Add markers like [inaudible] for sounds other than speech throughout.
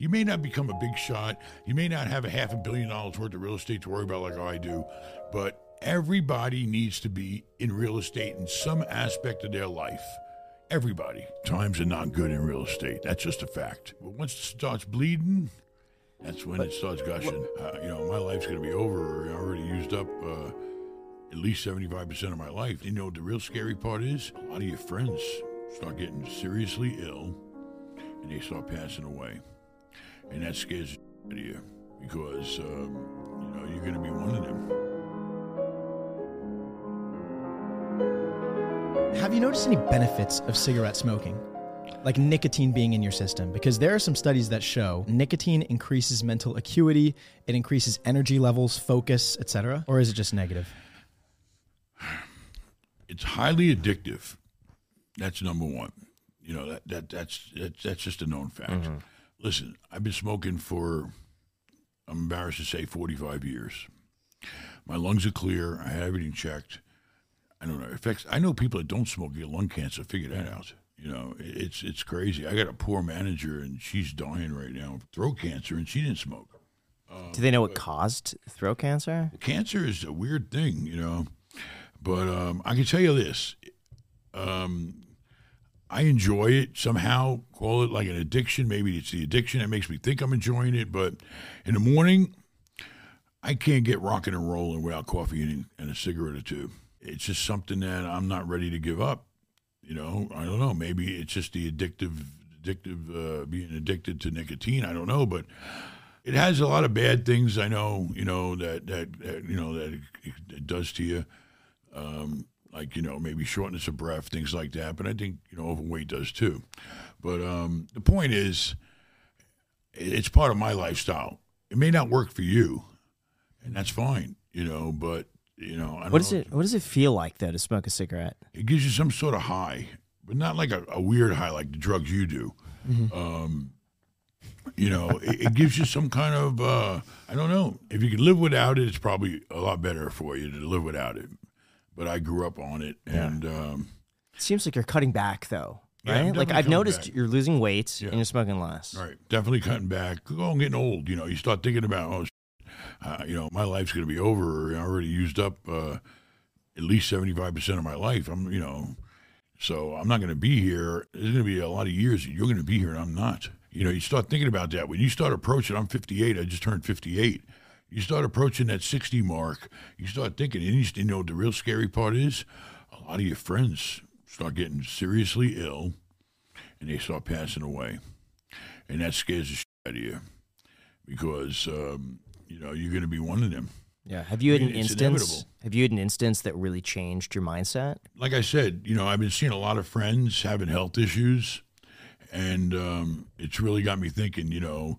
You may not become a big shot. You may not have a half a billion dollars worth of real estate to worry about like I do, but everybody needs to be in real estate in some aspect of their life. Everybody. Times are not good in real estate. That's just a fact. But once it starts bleeding, that's when it starts gushing. Uh, you know, my life's going to be over. I already used up uh, at least 75% of my life. You know what the real scary part is? A lot of your friends start getting seriously ill and they start passing away and that scares the out of you because um, you know you're going to be one of them. Have you noticed any benefits of cigarette smoking? Like nicotine being in your system? Because there are some studies that show nicotine increases mental acuity, it increases energy levels, focus, etc. Or is it just negative? It's highly addictive. That's number one. You know that, that that's that's, that's just a known fact. Listen, I've been smoking for I'm embarrassed to say 45 years. My lungs are clear. I have everything checked. I don't know. It affects. I know people that don't smoke get lung cancer. Figure that out. You know, it's it's crazy. I got a poor manager and she's dying right now of throat cancer, and she didn't smoke. Do they know what caused throat cancer? Cancer is a weird thing, you know. But um, I can tell you this: um, I enjoy it somehow. Call it like an addiction. Maybe it's the addiction that makes me think I'm enjoying it. But in the morning, I can't get rocking and rolling without coffee and, and a cigarette or two. It's just something that I'm not ready to give up. You know, I don't know. Maybe it's just the addictive, addictive, uh, being addicted to nicotine. I don't know, but it has a lot of bad things. I know, you know that that, that you know that it, it does to you, um, like you know maybe shortness of breath, things like that. But I think you know overweight does too. But um, the point is, it's part of my lifestyle. It may not work for you, and that's fine, you know. But you know, I don't What does know. it What does it feel like though to smoke a cigarette? It gives you some sort of high, but not like a, a weird high like the drugs you do. Um, you know, it, it gives you some kind of uh, I don't know. If you can live without it, it's probably a lot better for you to live without it. But I grew up on it, and um, It seems like you're cutting back though, right? I'm like I've noticed back. you're losing weight Yeah. and you're smoking less. Right. definitely cutting back. Oh, I'm getting old. You know, you start thinking about oh, uh, you know, my life's going to be over. I already used up uh, at least seventy five percent of my life. I'm, you know, so I'm not going to be here. There's going to be a lot of years that you're going to be here, and I'm not. You know, you start thinking about that when you start approaching. I'm 58. I just turned 58. You start approaching that 60 mark. You start thinking, and you, you know, what the real scary part is, a lot of your friends start getting seriously ill, and they start passing away, and that scares the shit out of you because um, you know you're going to be one of them. Yeah. Have you had I an mean, it's instance? inevitable. Have you had an instance that really changed your mindset? like I said, you know, I've been seeing a lot of friends having health issues, and um, it's really got me thinking. You know,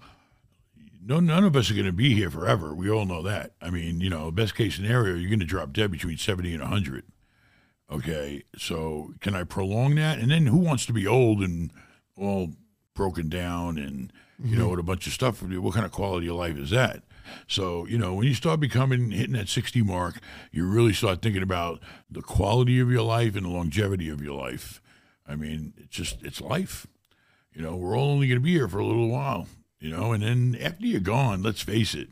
no, none of us are going to be here forever. We all know that. I mean, you know, best case scenario, you're going to drop dead between seventy and hundred. Okay, so can I prolong that? And then who wants to be old and all broken down and you know mm-hmm. with a bunch of stuff? What kind of quality of life is that? So you know when you start becoming hitting that sixty mark, you really start thinking about the quality of your life and the longevity of your life. I mean, it's just it's life. You know, we're all only going to be here for a little while. You know, and then after you're gone, let's face it,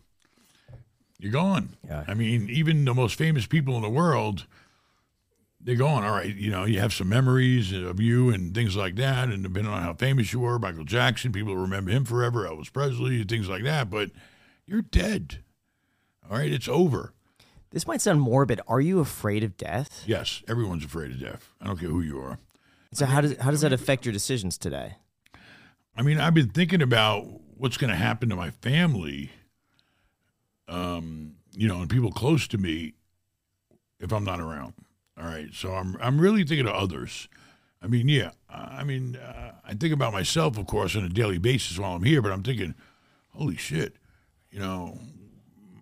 you're gone. Yeah. I mean, even the most famous people in the world they're gone. all right, you know, you have some memories of you and things like that. And depending on how famous you were, Michael Jackson, people remember him forever, Elvis Presley, things like that. But you're dead. All right, it's over. This might sound morbid. Are you afraid of death? Yes, everyone's afraid of death. I don't care who you are. So how does how does that affect your decisions today? I mean, I've been thinking about what's going to happen to my family, um, you know, and people close to me if I'm not around. All right, so I'm I'm really thinking of others. I mean, yeah, I mean, uh, I think about myself, of course, on a daily basis while I'm here, but I'm thinking, holy shit, you know.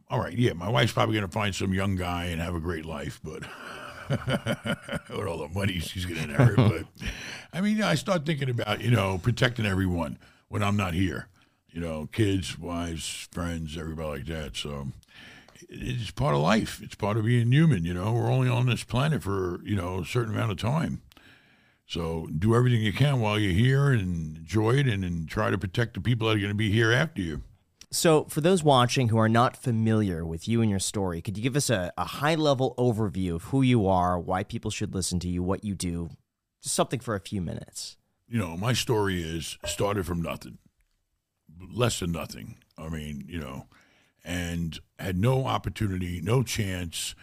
All right, yeah, my wife's probably going to find some young guy and have a great life, but [laughs] with all the money she's going to inherit. but [laughs] I mean, I start thinking about you know protecting everyone when I'm not here. You know, kids, wives, friends, everybody like that. So it's part of life. It's part of being human. You know, we're only on this planet for you know a certain amount of time. So do everything you can while you're here and enjoy it, and, and try to protect the people that are going to be here after you. So, for those watching who are not familiar with you and your story, could you give us a, a high level overview of who you are, why people should listen to you, what you do? Just something for a few minutes. You know, my story is started from nothing, less than nothing. I mean, you know, and had no opportunity, no chance.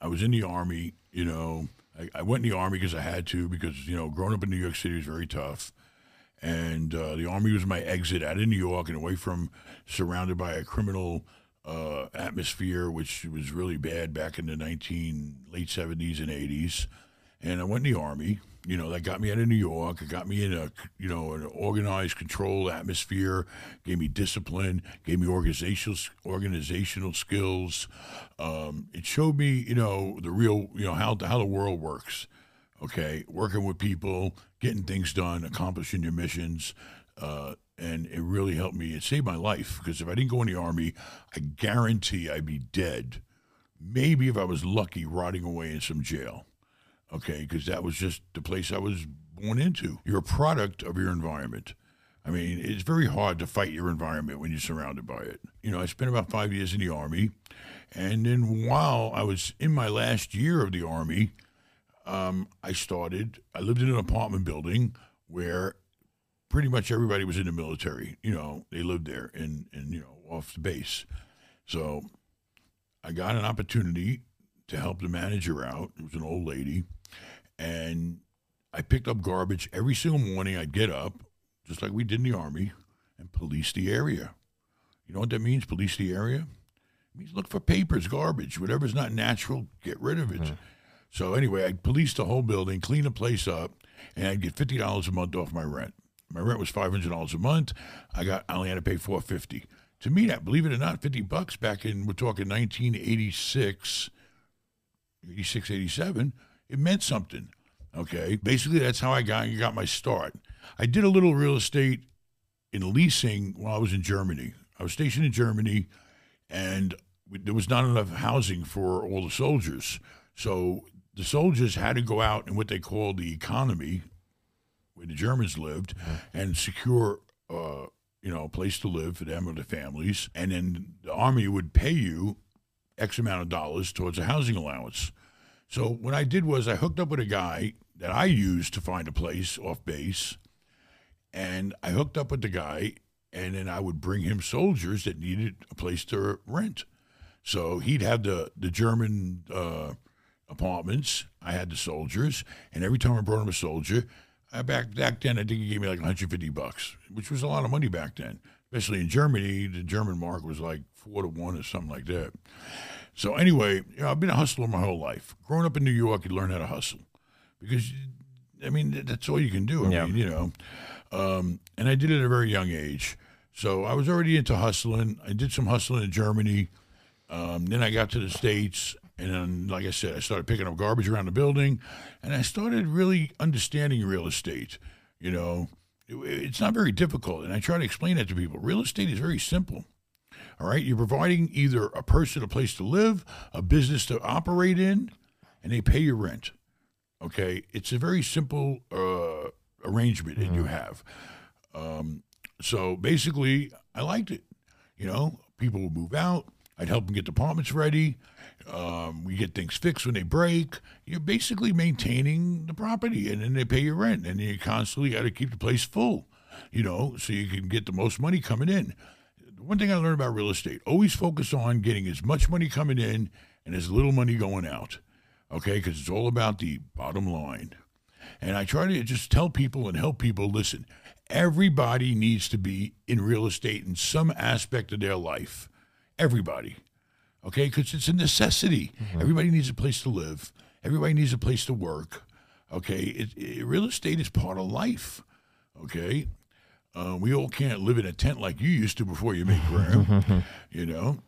I was in the army, you know. I, I went in the army because I had to, because, you know, growing up in New York City was very tough. And uh, the army was my exit out of New York and away from surrounded by a criminal uh, atmosphere, which was really bad back in the 19 late 70s and 80s. And I went in the army. You know, that got me out of New York. It got me in a, you know, an organized, controlled atmosphere. Gave me discipline. Gave me organizational organizational skills. Um, it showed me, you know, the real, you know, how how the world works. Okay, working with people, getting things done, accomplishing your missions. Uh, and it really helped me. It saved my life because if I didn't go in the army, I guarantee I'd be dead. Maybe if I was lucky, rotting away in some jail. Okay, because that was just the place I was born into. You're a product of your environment. I mean, it's very hard to fight your environment when you're surrounded by it. You know, I spent about five years in the army, and then while I was in my last year of the army, um, I started. I lived in an apartment building where pretty much everybody was in the military. You know, they lived there and and you know off the base. So I got an opportunity to help the manager out. It was an old lady, and I picked up garbage every single morning. I'd get up, just like we did in the army, and police the area. You know what that means? Police the area. It means look for papers, garbage, whatever's not natural, get rid of it. Hmm. So anyway, I'd police the whole building, clean the place up, and I'd get fifty dollars a month off my rent. My rent was five hundred dollars a month. I got I only had to pay four fifty. To me, that believe it or not, fifty bucks back in we're talking 1986, 86, 87, it meant something. Okay, basically that's how I got got my start. I did a little real estate in leasing while I was in Germany. I was stationed in Germany, and there was not enough housing for all the soldiers. So the soldiers had to go out in what they called the economy, where the Germans lived, and secure, uh, you know, a place to live for them or their families. And then the army would pay you X amount of dollars towards a housing allowance. So what I did was I hooked up with a guy that I used to find a place off base, and I hooked up with the guy, and then I would bring him soldiers that needed a place to rent. So he'd have the the German uh, apartments. I had the soldiers, and every time I brought him a soldier, I back back then I think he gave me like 150 bucks, which was a lot of money back then. Especially in Germany, the German mark was like four to one or something like that. So anyway, you know, I've been a hustler my whole life. Growing up in New York, you learn how to hustle because, I mean, that's all you can do. I Yeah. mean, you know, um, and I did it at a very young age. So I was already into hustling. I did some hustling in Germany. Um, then I got to the states, and then, like I said, I started picking up garbage around the building, and I started really understanding real estate. You know, it- it's not very difficult, and I try to explain that to people. Real estate is very simple. All right, you're providing either a person a place to live, a business to operate in, and they pay your rent. Okay, it's a very simple uh, arrangement that you have. Um, so basically, I liked it. You know, people would move out, I'd help them get departments ready. Um, we get things fixed when they break. You're basically maintaining the property, and then they pay your rent, and you constantly got to keep the place full, you know, so you can get the most money coming in. One thing I learned about real estate: always focus on getting as much money coming in and as little money going out. Okay, because it's all about the bottom line. And I try to just tell people and help people listen. Everybody needs to be in real estate in some aspect of their life. Everybody okay? Because it's a necessity. Mm-hmm. Everybody needs a place to live. Everybody needs a place to work. Okay, it, it, real estate is part of life. Okay, uh, we all can't live in a tent like you used to before you make rent. [laughs] you know,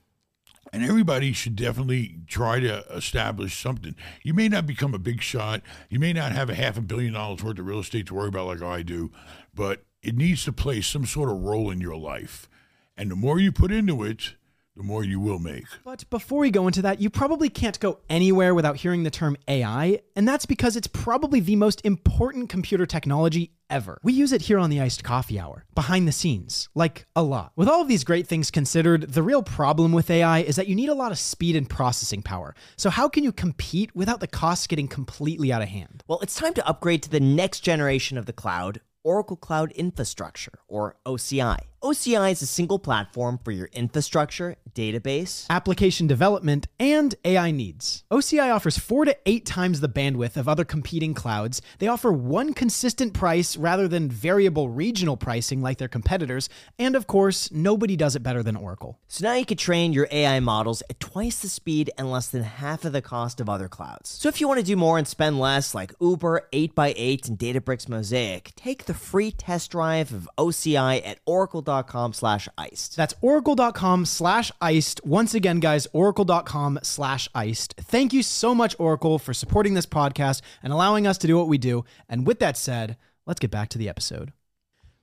and everybody should definitely try to establish something. You may not become a big shot. You may not have a half a billion dollars worth of real estate to worry about like I do, but it needs to play some sort of role in your life. And the more you put into it, the more you will make. But before we go into that, you probably can't go anywhere without hearing the term AI, and that's because it's probably the most important computer technology ever. We use it here on the Iced Coffee Hour, behind the scenes, like a lot. With all of these great things considered, the real problem with AI is that you need a lot of speed and processing power. So, how can you compete without the costs getting completely out of hand? Well, it's time to upgrade to the next generation of the cloud Oracle Cloud Infrastructure, or OCI. OCI is a single platform for your infrastructure, database, application development, and AI needs. OCI offers four to eight times the bandwidth of other competing clouds. They offer one consistent price rather than variable regional pricing like their competitors. And of course, nobody does it better than Oracle. So now you can train your AI models at twice the speed and less than half of the cost of other clouds. So if you want to do more and spend less, like Uber, 8x8, and Databricks Mosaic, take the free test drive of OCI at oracle.com oracle.com slash iced. That's oracle.com slash iced. Once again, guys, oracle.com slash iced. Thank you so much, Oracle, for supporting this podcast and allowing us to do what we do. And with that said, let's get back to the episode.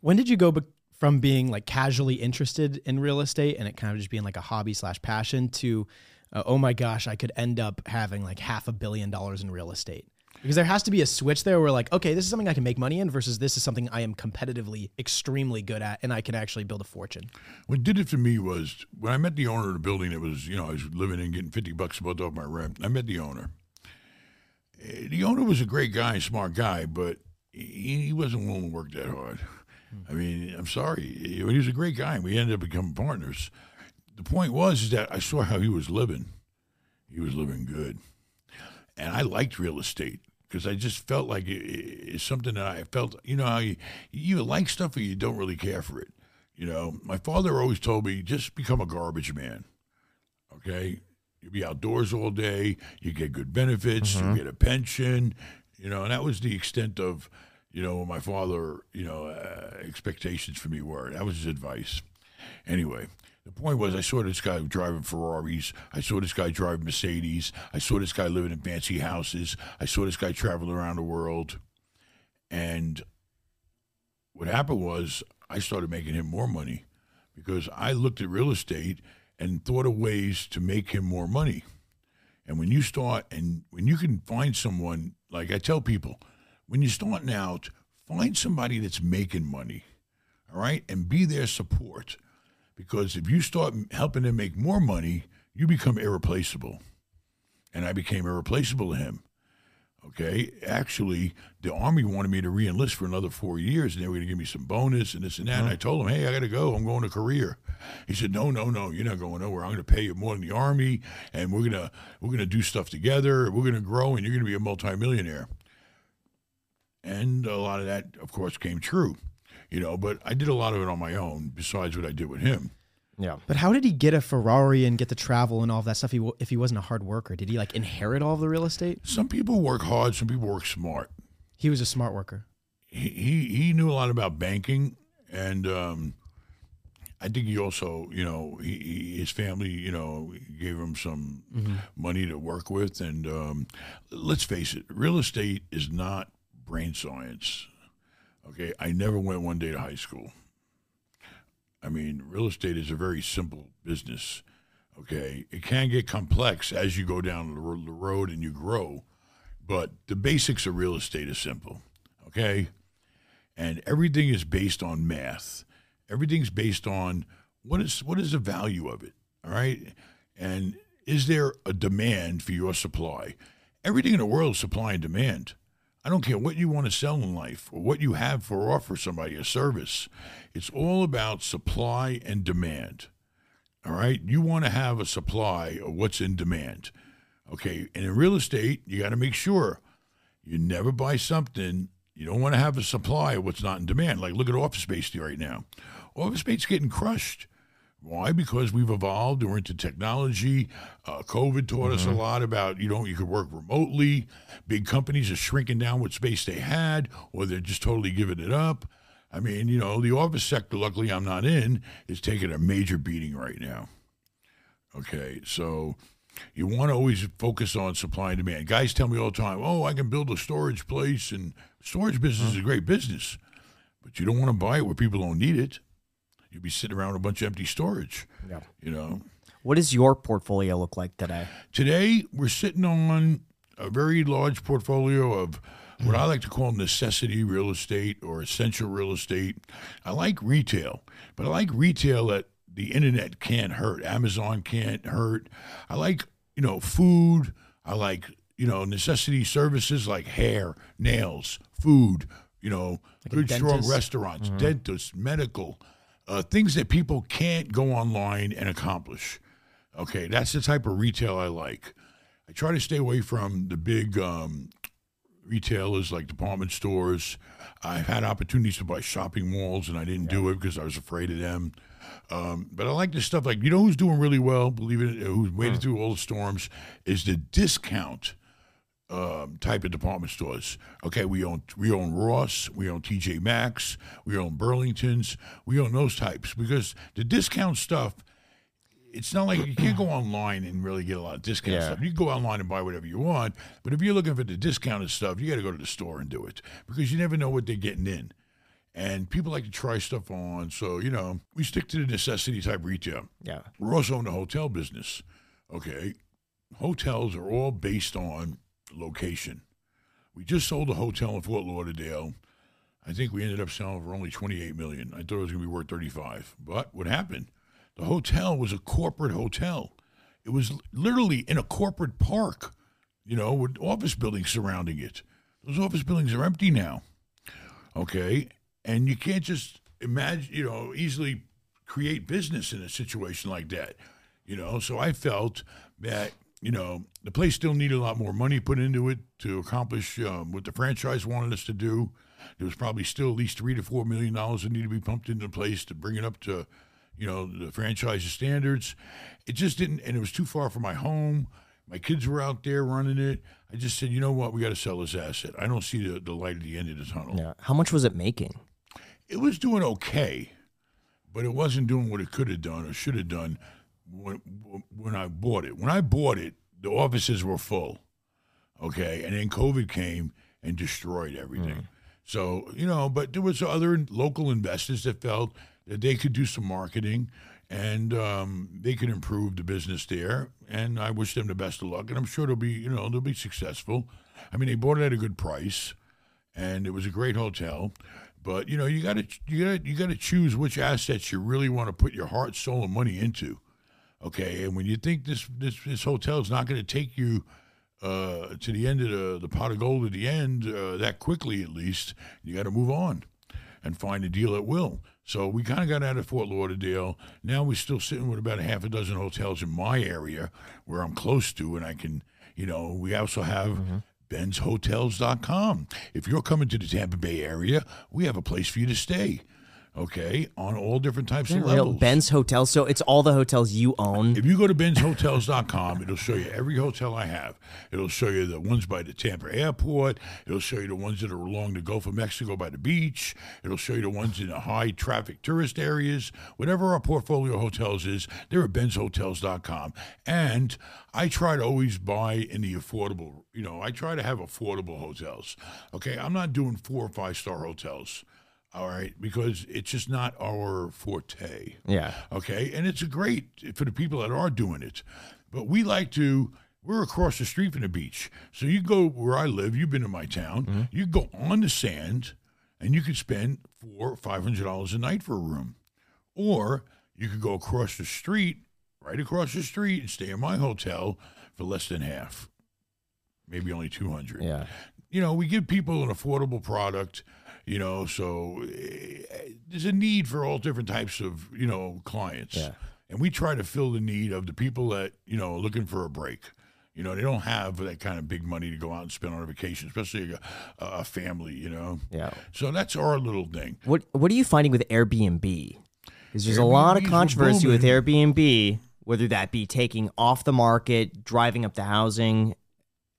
When did you go from being like casually interested in real estate and it kind of just being like a hobby slash passion to, uh, oh my gosh, I could end up having like half a billion dollars in real estate? Because there has to be a switch there where like, okay, this is something I can make money in versus this is something I am competitively extremely good at and I can actually build a fortune. What did it for me was when I met the owner of the building that was, you know, I was living in getting 50 bucks a month off my rent. I met the owner. Eh, the owner was a great guy, smart guy, but he, he wasn't willing to work that hard. Hmm. I mean, I'm sorry. He was a great guy. and We ended up becoming partners. The point was is that I saw how he was living. He was living good. And I liked real estate because I just felt like it, it's something that I felt. You know how you you like stuff or you don't really care for it. You know, my father always told me just become a garbage man. Okay, you be outdoors all day. You get good benefits. Mm-hmm. You get a pension. You know, and that was the extent of you know my father you know uh, expectations for me were. That was his advice. Anyway, the point was, I saw this guy driving Ferraris. I saw this guy driving Mercedes. I saw this guy living in fancy houses. I saw this guy traveling around the world. And what happened was, I started making him more money because I looked at real estate and thought of ways to make him more money. And when you start, and when you can find someone, like I tell people, when you're starting out, find somebody that's making money, all right, and be their support because if you start helping him make more money, you become irreplaceable. And I became irreplaceable to him. Okay. Actually, the Army wanted me to re enlist for another four years and they were going to give me some bonus and this and that. And I uh-huh. told him, hey, I got to go. I'm going to career. He said, no, no, no, you're not going nowhere. I'm going to pay you more than the Army and we're going to we're going to do stuff together. We're going to grow and you're going to be a multimillionaire. And a lot of that, of course, came true you know, but I did a lot of it on my own besides what I did with him. Yeah. But how did he get a Ferrari and get to travel and all of that stuff if he wasn't a hard worker? Did he like inherit all of the real estate? Some people work hard, some people work smart. He was a smart worker. He he, he knew a lot about banking and um, I think he also, you know, he, he, his family, you know, gave him some mm-hmm. money to work with. And um, let's face it, real estate is not brain science. Okay, I never went one day to high school. I mean, real estate is a very simple business. Okay, it can get complex as you go down the road and you grow, but the basics of real estate is simple. Okay, and everything is based on math. Everything's based on what is what is the value of it. All right, And is there a demand for your supply? Everything in the world is supply and demand. I don't care what you want to sell in life or what you have for offer somebody a service. It's all about supply and demand. All right, you want to have a supply of what's in demand. Okay, and in real estate, you got to make sure you never buy something. You don't want to have a supply of what's not in demand. Like look at office space right now. Office space getting crushed. Why? Because we've evolved. We're into technology. Uh, COVID taught us a lot about you know you could work remotely. Big companies are shrinking down what space they had, or they're just totally giving it up. I mean, you know, the office sector, luckily I'm not in, is taking a major beating right now. Okay, so you want to always focus on supply and demand. Guys tell me all the time, "Oh, I can build a storage place," and storage business is a great business, but you don't want to buy it where people don't need it. You'll be sitting around with a bunch of empty storage. Yeah. You know, What does your portfolio look like today? today we're sitting on a very large portfolio of what I like to call necessity real estate or essential real estate. I like retail, but I like retail that the internet can't hurt. Amazon can't hurt. I like, you know, food. I like, you know, necessity services like hair, nails, food, you know, Like a good, strong restaurants, mm-hmm. dentists, medical, uh, things that people can't go online and accomplish. Okay, that's the type of retail I like. I try to stay away from the big um, retailers like department stores. I've had opportunities to buy shopping malls, and I didn't do it because I was afraid of them. Um, but I like this stuff. Like you know, who's doing really well? Believe it, who's waded through all the storms is the discount um, type of department stores. Okay, we own we own Ross, we own TJ Maxx, we own Burlington's, we own those types because the discount stuff. It's not like you can't go online and really get a lot of discount Yeah. stuff. You can go online and buy whatever you want, but if you're looking for the discounted stuff, you got to go to the store and do it because you never know what they're getting in. And people like to try stuff on, so you know we stick to the necessity type retail. Yeah. We're also in the hotel business. Okay. Hotels are all based on location. We just sold a hotel in Fort Lauderdale. I think we ended up selling for only 28 million. I thought it was going to be worth 35. But what happened? The hotel was a corporate hotel. It was literally in a corporate park, you know, with office buildings surrounding it. Those office buildings are empty now. Okay. And you can't just imagine, you know, easily create business in a situation like that. You know, so I felt that, you know, the place still needed a lot more money put into it to accomplish um, what the franchise wanted us to do. There was probably still at least three to four million dollars that needed to be pumped into the place to bring it up to, you know, the franchise standards. It just didn't, and it was too far from my home. My kids were out there running it. I just said, you know what, we got to sell this asset. I don't see the, the light at the end of the tunnel. Yeah. How much was it making? It was doing okay, but it wasn't doing what it could have done or should have done when, when I bought it. When I bought it, the offices were full, okay, and then COVID came and destroyed everything. So you know, but there was other local investors that felt that they could do some marketing and um, they could improve the business there. And I wish them the best of luck. And I'm sure they'll be, you know, they'll be successful. I mean, they bought it at a good price, and it was a great hotel. But you know, you got to you got you got to choose which assets you really want to put your heart, soul, and money into. Okay, and when you think this this this hotel is not going to take you uh, to the end of the the pot of gold at the end uh, that quickly, at least you got to move on and find a deal at will. So we kind of got out of Fort Lauderdale. Now we're still sitting with about a half a dozen hotels in my area where I'm close to, and I can, you know, we also have. Ben'sHotels.com. If you're coming to the Tampa Bay area, we have a place for you to stay. Okay, on all different types of Real levels. Ben's Hotel. So it's all the hotels you own. If you go to benshotels.com, it'll show you every hotel I have. It'll show you the ones by the Tampa airport. It'll show you the ones that are along the Gulf of Mexico by the beach. It'll show you the ones in the high traffic tourist areas. Whatever our portfolio hotels is, they're at benshotels.com. And I try to always buy in the affordable, you know, I try to have affordable hotels. Okay, I'm not doing four or five star hotels. All right, because it's just not our forte. Yeah. Okay, and it's a great for the people that are doing it. But we like to. We're across the street from the beach, so you go where I live. You've been to my town. Mm-hmm. You go on the sand, and you could spend four, five hundred dollars a night for a room, or you could go across the street right across the street and stay in my hotel for less than half, maybe only two hundred. Yeah. You know, we give people an affordable product. You know, so eh, there's a need for all different types of you know clients, Yeah. and we try to fill the need of the people that you know are looking for a break. You know, they don't have that kind of big money to go out and spend on a vacation, especially a, a family. You know, Yeah. so that's our little thing. What What are you finding with Airbnb? Because there's a lot of controversy with. Airbnb, whether that be taking off the market, driving up the housing,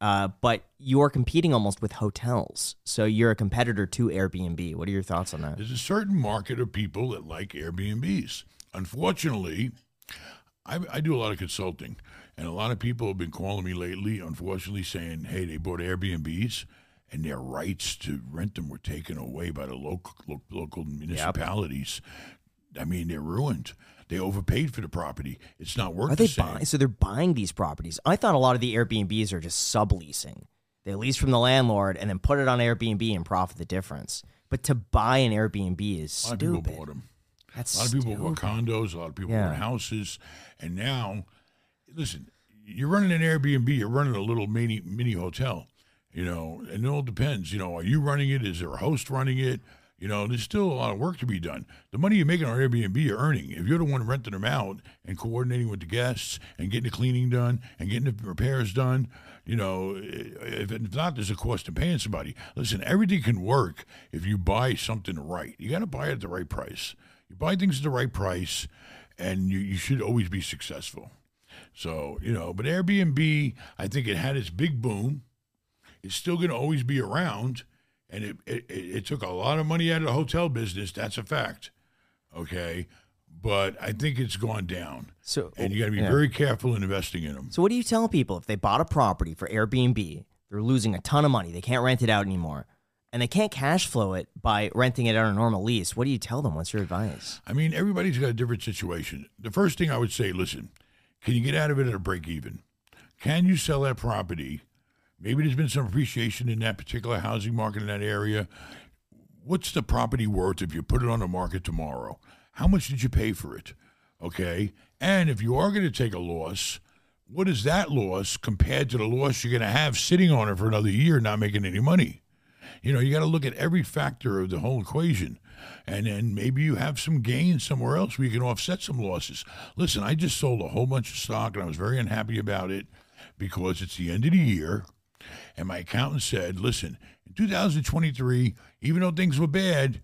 uh, but you're competing almost with hotels, so you're a competitor to Airbnb. What are your thoughts on that? There's a certain market of people that like Airbnbs. Unfortunately, I, I do a lot of consulting, and a lot of people have been calling me lately, unfortunately, saying, hey, they bought Airbnbs and their rights to rent them were taken away by the local, lo- local municipalities. I mean, they're ruined. They overpaid for the property. It's not worth Are the they buying? So they're buying these properties. I thought a lot of the Airbnbs are just subleasing. They lease from the landlord and then put it on Airbnb and profit the difference. But to buy an Airbnb is A lot of stupid. people bought them. That's A lot of people bought condos. A lot of people Yeah. bought houses, and now, listen, you're running an Airbnb. You're running a little mini mini hotel, you know, and it all depends. You know, are you running it? Is there a host running it? You know, there's still a lot of work to be done. The money you're making on Airbnb, you're earning. If you're the one renting them out and coordinating with the guests and getting the cleaning done and getting the repairs done, you know, if, if not, there's a cost in paying somebody. Listen, everything can work if you buy something right. You got to buy it at the right price. You buy things at the right price, and you, you should always be successful. So, you know, but Airbnb, I think it had its big boom. It's still going to always be around, and it, it it took a lot of money out of the hotel business. That's a fact. Okay, but I think it's gone down, So and you got to be yeah. very careful in investing in them. So what do you tell people if they bought a property for Airbnb, they're losing a ton of money, they can't rent it out anymore, and they can't cash flow it by renting it on a normal lease? What do you tell them? What's your advice? I mean, everybody's got a different situation. The first thing I would say, listen, can you get out of it at a break even? Can you sell that property? Maybe there's been some appreciation in that particular housing market in that area. What's the property worth if you put it on the market tomorrow? How much did you pay for it? Okay. And if you are going to take a loss, what is that loss compared to the loss you're going to have sitting on it for another year, not making any money? You know, you got to look at every factor of the whole equation. And then maybe you have some gains somewhere else where you can offset some losses. Listen, I just sold a whole bunch of stock and I was very unhappy about it because it's the end of the year. And my accountant said, listen, in 2023, even though things were bad,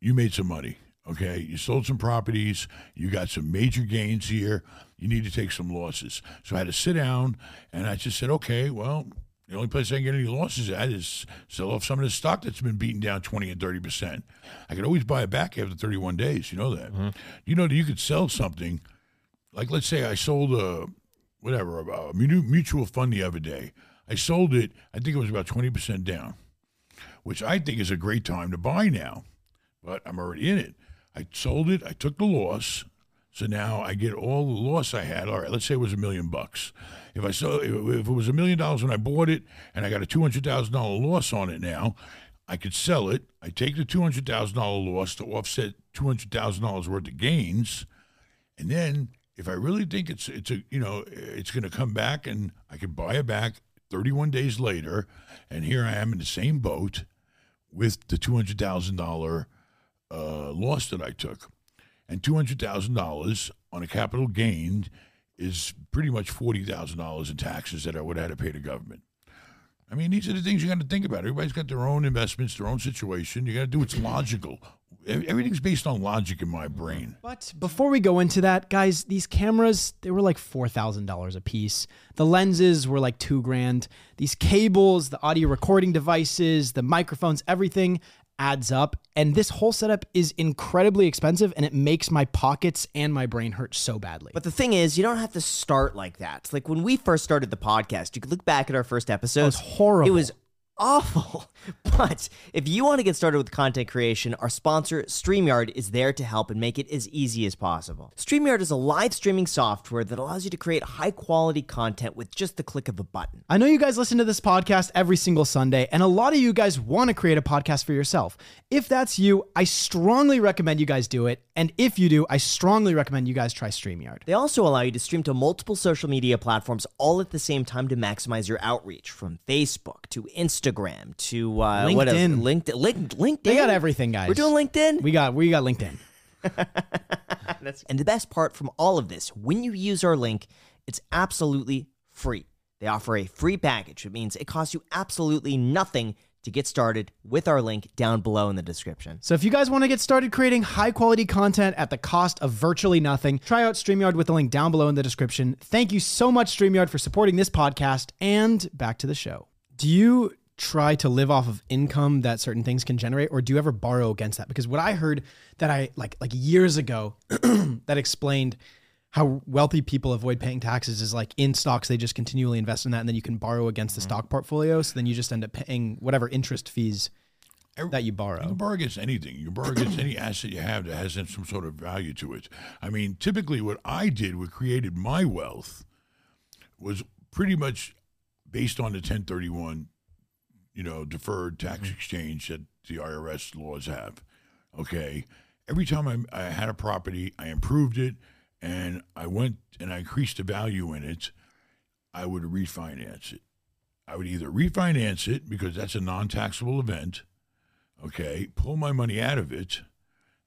you made some money. Okay. You sold some properties. You got some major gains here. You need to take some losses. So I had to sit down and I just said, okay, well, the only place I can get any losses at is sell off some of the stock that's been beaten down 20 and 30%. I could always buy it back after 31 days. You know that. Mm-hmm. You know that you could sell something, like let's say I sold a, whatever, a mutual fund the other day. I sold it, I think it was about 20% down, which I think is a great time to buy now but I'm already in it. I sold it. I took the loss. So now I get all the loss I had. All right, let's say it was a million bucks. If I sold, if it was a million dollars when I bought it, and I got a two hundred thousand dollar loss on it now, I could sell it. I take the two hundred thousand dollar loss to offset two hundred thousand dollars worth of gains, and then if I really think it's it's a you know it's going to come back, and I could buy it back thirty one days later, and here I am in the same boat with the two hundred thousand dollar uh, loss that I took. And two hundred thousand dollars on a capital gain is pretty much forty thousand dollars in taxes that I would have had to pay the government. I mean, these are the things you got to think about. Everybody's got their own investments, their own situation. You got to do what's logical. Ev- Everything's based on logic in my brain. But before we go into that, guys, these cameras, they were like $4,000 a piece. The lenses were like 2 grand. These cables, the audio recording devices, the microphones, everything adds up. And this whole setup is incredibly expensive and it makes my pockets and my brain hurt so badly. But the thing is, you don't have to start like that. Like when we first started the podcast, you could look back at our first episode. It was horrible. It was awful. [laughs] But if you want to get started with content creation, our sponsor, StreamYard, is there to help and make it as easy as possible. StreamYard is a live streaming software that allows you to create high quality content with just the click of a button. I know you guys listen to this podcast every single Sunday, and a lot of you guys want to create a podcast for yourself. If that's you, I strongly recommend you guys do it. And if you do, I strongly recommend you guys try StreamYard. They also allow you to stream to multiple social media platforms all at the same time to maximize your outreach from Facebook to Instagram to uh, what else? LinkedIn. LinkedIn. Link, LinkedIn. They got everything, guys. We're doing LinkedIn. We got we got LinkedIn. [laughs] And the best part from all of this, when you use our link, it's absolutely free. They offer a free package. It means it costs you absolutely nothing to get started with our link down below in the description. So if you guys want to get started creating high quality content at the cost of virtually nothing, try out StreamYard with the link down below in the description. Thank you so much, StreamYard, for supporting this podcast. And back to the show. Do you try to live off of income that certain things can generate, or do you ever borrow against that? Because what I heard that I like like years ago [clears throat] that explained how wealthy people avoid paying taxes is like in stocks they just continually invest in that and then you can borrow against the mm-hmm. stock portfolio so then you just end up paying whatever interest fees that you borrow You can borrow against anything. You can borrow against any [clears throat] asset you have that has some sort of value to it. I mean, typically, what I did, what created my wealth, was pretty much based on the 1031, you know, deferred tax mm-hmm. exchange that the IRS laws have. Okay, every time I, I had a property, I improved it, and I went and I increased the value in it. I would refinance it. I would either refinance it because that's a non-taxable event okay, pull my money out of it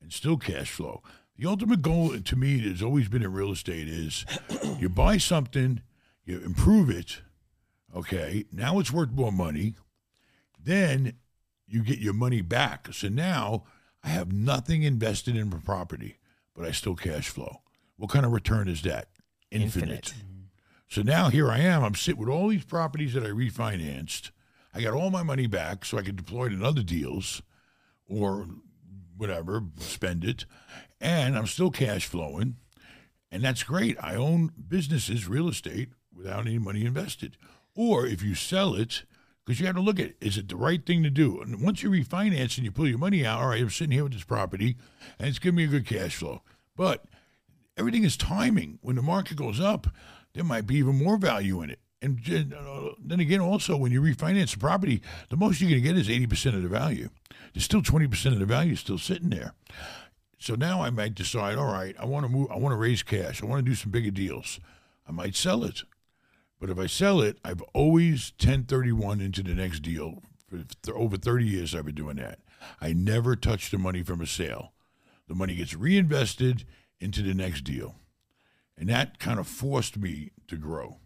and still cash flow. The ultimate goal to me has always been in real estate is you buy something, you improve it, okay, now it's worth more money, then you get your money back. So now I have nothing invested in property, but I still cash flow. What kind of return is that? Infinite. So now here I am. I'm sitting with all these properties that I refinanced. I got all my money back so I could deploy it in other deals or whatever, spend it. And I'm still cash flowing. And that's great. I own businesses, real estate, without any money invested. Or if you sell it, because you got to look at is it the right thing to do? And once you refinance and you pull your money out, all right, I'm sitting here with this property and it's giving me a good cash flow. But everything is timing. When the market goes up, there might be even more value in it. And uh, then again, also, when you refinance the property, the most you're going to get is 80% of the value. There's still 20% of the value still sitting there. So now I might decide, all right, I want to move, I want to raise cash. I want to do some bigger deals. I might sell it. But if I sell it, I've always 1031 into the next deal. For th- over 30 years, I've been doing that. I never touch the money from a sale. The money gets reinvested into the next deal. And that kind of forced me to grow.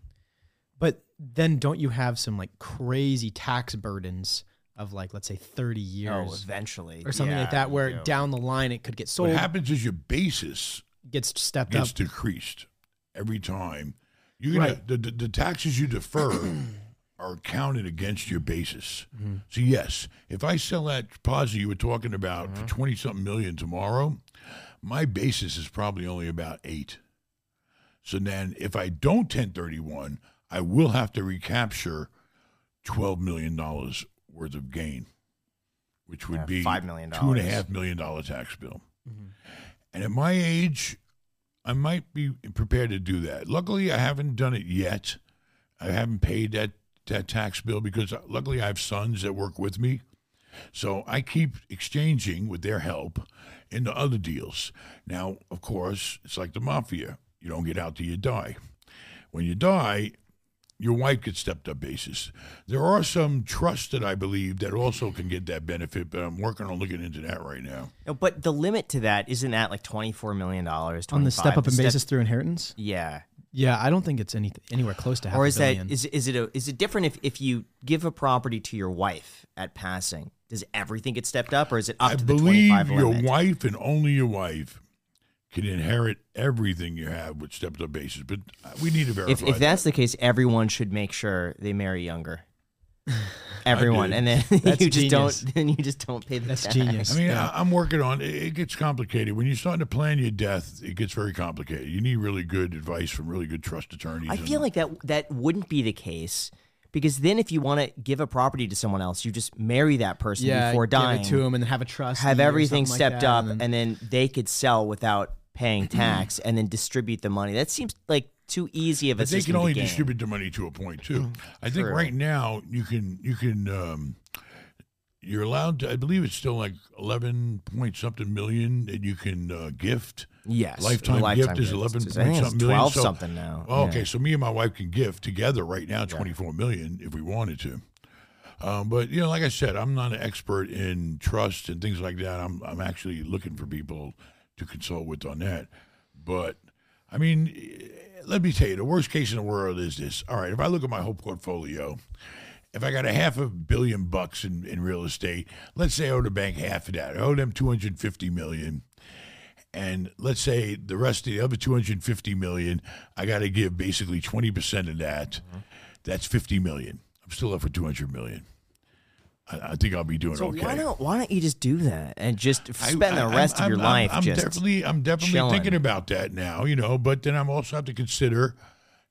But then don't you have some like crazy tax burdens of like let's say 30 years Oh, years eventually. or something like that where do. down the line it could get sold What happens is your basis gets stepped gets up. decreased every time. You're Right. the, the the taxes you defer [clears throat] are counted against your basis. Mm-hmm. So yes, if I sell that posit you were talking about Mm-hmm. for twenty something million tomorrow, my basis is probably only about eight. So then, if I don't 1031, I will have to recapture twelve million dollars worth of gain, which would Yeah, be $5 million. two and a half million dollar tax bill. And at my age, I might be prepared to do that. Luckily, I haven't done it yet. I haven't paid that, that tax bill because uh, luckily I have sons that work with me. So I keep exchanging with their help into other deals. Now, of course, it's like the mafia. You don't get out till you die. When you die, your wife gets stepped up basis. There are some trusts that I believe that also can get that benefit, but I'm working on looking into that right now. No, but the limit to that isn't that like $24 million? on the step up in basis through inheritance? Yeah. Yeah, I don't think it's any anywhere close to half or is that billion. is is it a, is it different if if you give a property to your wife at passing? Does everything get stepped up, or is it up I to the believe your limit? wife and only your wife can inherit everything you have with stepped up basis, but we need to verify. if if that. that's the case, everyone should make sure they marry younger. [laughs] Everyone, and then [laughs] That's you just genius. don't. Then you just don't pay the That's tax. genius. I mean, Yeah. I, I'm working on it. It gets complicated. When you're starting to plan your death, it gets very complicated. You need really good advice from really good trust attorneys. I feel like that that wouldn't be the case Because then, if you want to give a property to someone else, you just marry that person yeah, before dying, give it to him and have a trust. have everything something like stepped up, and and then- then, they could sell without paying [clears throat] tax, and then distribute the money. That seems like too easy of a But they can only distribute the money to a point too. Mm, I think right now you can you can um, you're allowed to. I believe it's still like eleven point something million that you can uh, gift. Yes, lifetime, the gift is eleven point think it's something million. twelve So- something now. Oh, Yeah. okay, so me and my wife can gift together right now twenty four million if we wanted to. Um, but you know, like I said, I'm not an expert in trust and things like that. I'm I'm actually looking for people to consult with on that. But I mean, let me tell you, the worst case in the world is this. All right, if I look at my whole portfolio, if I got a half a billion bucks in, in real estate, let's say I owe the bank half of that. I owe them 250 million. And let's say the rest of the other 250 million, I got to give basically 20% of that. Mm-hmm. That's 50 million. I'm still up for 200 million. I, I think I'll be doing So okay. why don't why don't you just do that and just I- spend the rest I'm- of your I'm- life I'm, just definitely, I'm definitely chilling. thinking about that now, you know. But then I'm also have to consider,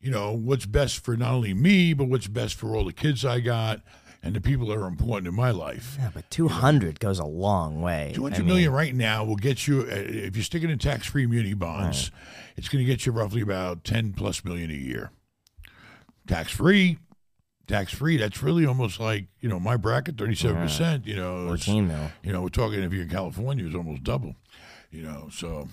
you know, what's best for not only me, but what's best for all the kids I got and the people that are important in my life. Yeah, but two hundred goes a long way. Two I mean, million right now will get you, uh, if you stick it in tax-free muni bonds, it's going to get you roughly about ten plus million a year. Tax-free, tax-free. That's really almost like you know my bracket, thirty-seven percent. You know, Fourteen mil. you know, we're talking if you're in California, it's almost double. You know, so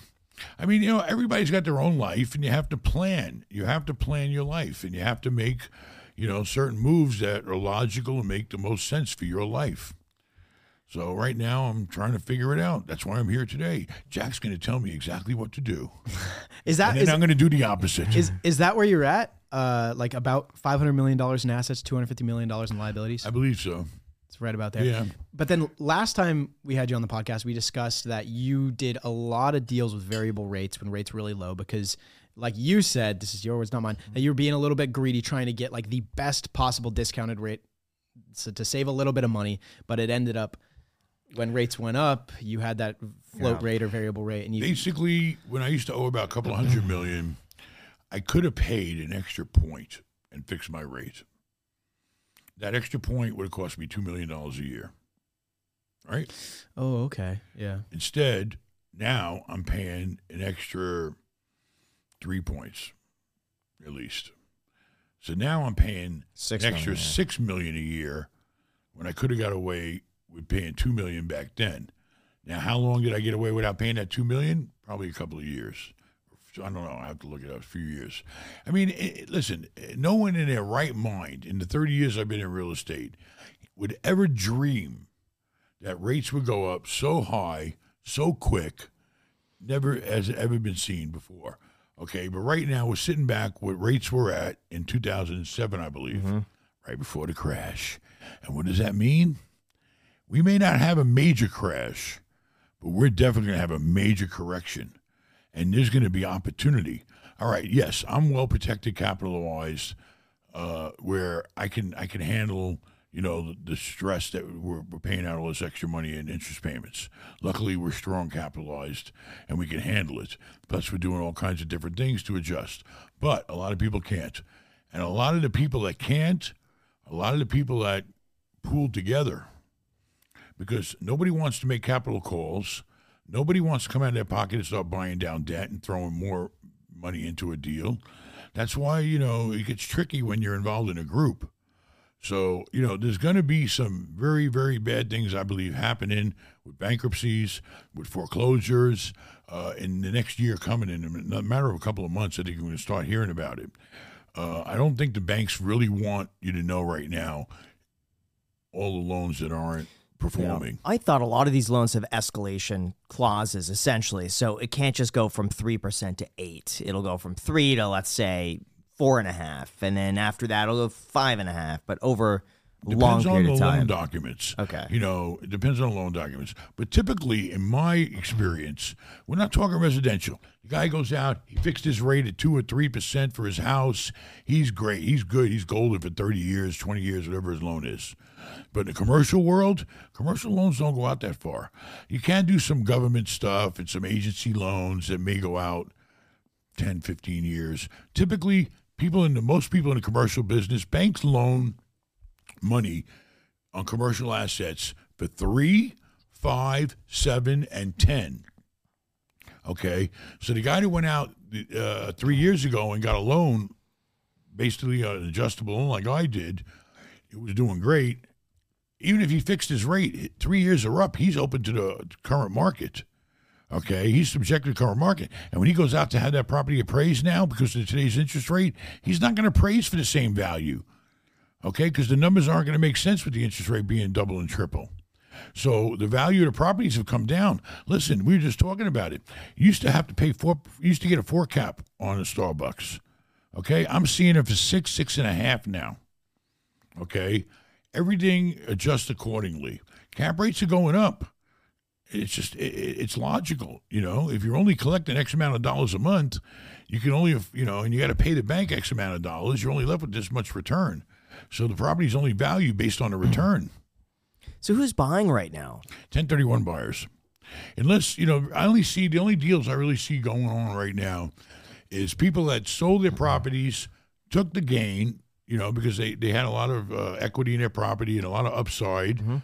I mean, you know, everybody's got their own life, and you have to plan. You have to plan your life, and you have to make, you know, certain moves that are logical and make the most sense for your life. So right now, I'm trying to figure it out. That's why I'm here today. Jack's going to tell me exactly what to do, [laughs] is that and is, I'm going to do the opposite. is is that where you're at? Uh, like about five hundred million dollars in assets, two hundred fifty million dollars in liabilities. I believe so. It's right about there. Yeah. But then last time we had you on the podcast, we discussed that you did a lot of deals with variable rates when rates were really low because, like you said, this is your words, not mine, that you were being a little bit greedy trying to get like the best possible discounted rate so to save a little bit of money. But it ended up when rates went up, you had that float rate or variable rate, and you Basically, when I used to owe about a couple of hundred million, I could have paid an extra point and fixed my rate. That extra point would have cost me $2 million a year. Right? oh okay yeah Instead, now I'm paying an extra three points, at least. So now I'm paying Six an extra million, six million a year when I could have got away with paying two million back then. Now, how long did I get away without paying that two million? Probably a couple of years. I don't know. I have to look it up. A few years. I mean, it, listen. No one in their right mind, in the 30 years I've been in real estate, would ever dream that rates would go up so high, so quick, never has ever been seen before. Okay, but right now we're sitting back what rates were at in 2007, I believe, mm-hmm. right before the crash. And what does that mean? We may not have a major crash, but we're definitely going to have a major correction. And there's going to be opportunity. All right, yes, I'm well protected capital wise, uh, where I can I can handle you know the, the stress that we're, we're paying out all this extra money in interest payments. Luckily, we're strong capitalized and we can handle it. Plus, we're doing all kinds of different things to adjust. But a lot of people can't, and a lot of the people that can't, a lot of the people that pool together, because nobody wants to make capital calls. Nobody wants to come out of their pocket and start buying down debt and throwing more money into a deal. That's why, you know, it gets tricky when you're involved in a group. So, you know, there's going to be some very, very bad things, I believe, happening with bankruptcies, with foreclosures uh, in the next year coming in a matter of a couple of months. I think we're going to start hearing about it. Uh, I don't think the banks really want you to know right now all the loans that aren't performing. I thought a lot of these loans have escalation clauses essentially, so it can't just go from three percent to eight. It'll go from three to let's say four and a half, and then after that it'll go five and a half. But over a long Depends on the of loan documents. Okay. You know, it depends on the loan documents. But typically, in my experience, we're not talking residential. The guy goes out, he fixed his rate at two or three percent for his house. He's great. He's good. He's golden for thirty years, twenty years, whatever his loan is. But in the commercial world, commercial loans don't go out that far. You can do some government stuff and some agency loans that may go out 10, 15 years. Typically, people in the most people in the commercial business, banks loan money on commercial assets for three, five, seven, and ten. Okay, so the guy who went out uh, three years ago and got a loan, basically an adjustable loan like I did, it was doing great. Even if he fixed his rate, three years are up. He's open to the current market. Okay, he's subjected to current market, and when he goes out to have that property appraised now because of today's interest rate, he's not going to appraise for the same value. Okay, because the numbers aren't going to make sense with the interest rate being double and triple. So the value of the properties have come down. Listen, we were just talking about it. You used to have to pay four. Used to get a four cap on a Starbucks. Okay, I'm seeing it for six, six and a half now. Okay, everything adjusts accordingly. Cap rates are going up. It's just it, it's logical you know? If you're only collecting x amount of dollars a month you can only you know and you got to pay the bank x amount of dollars you're only left with this much return. So the property's only value based on a return. So who's buying right now? 1031 buyers. Unless you know i only see the only deals i really see going on right now is people that sold their properties took the gain you know because they, they had a lot of uh, equity in their property and a lot of upside mm-hmm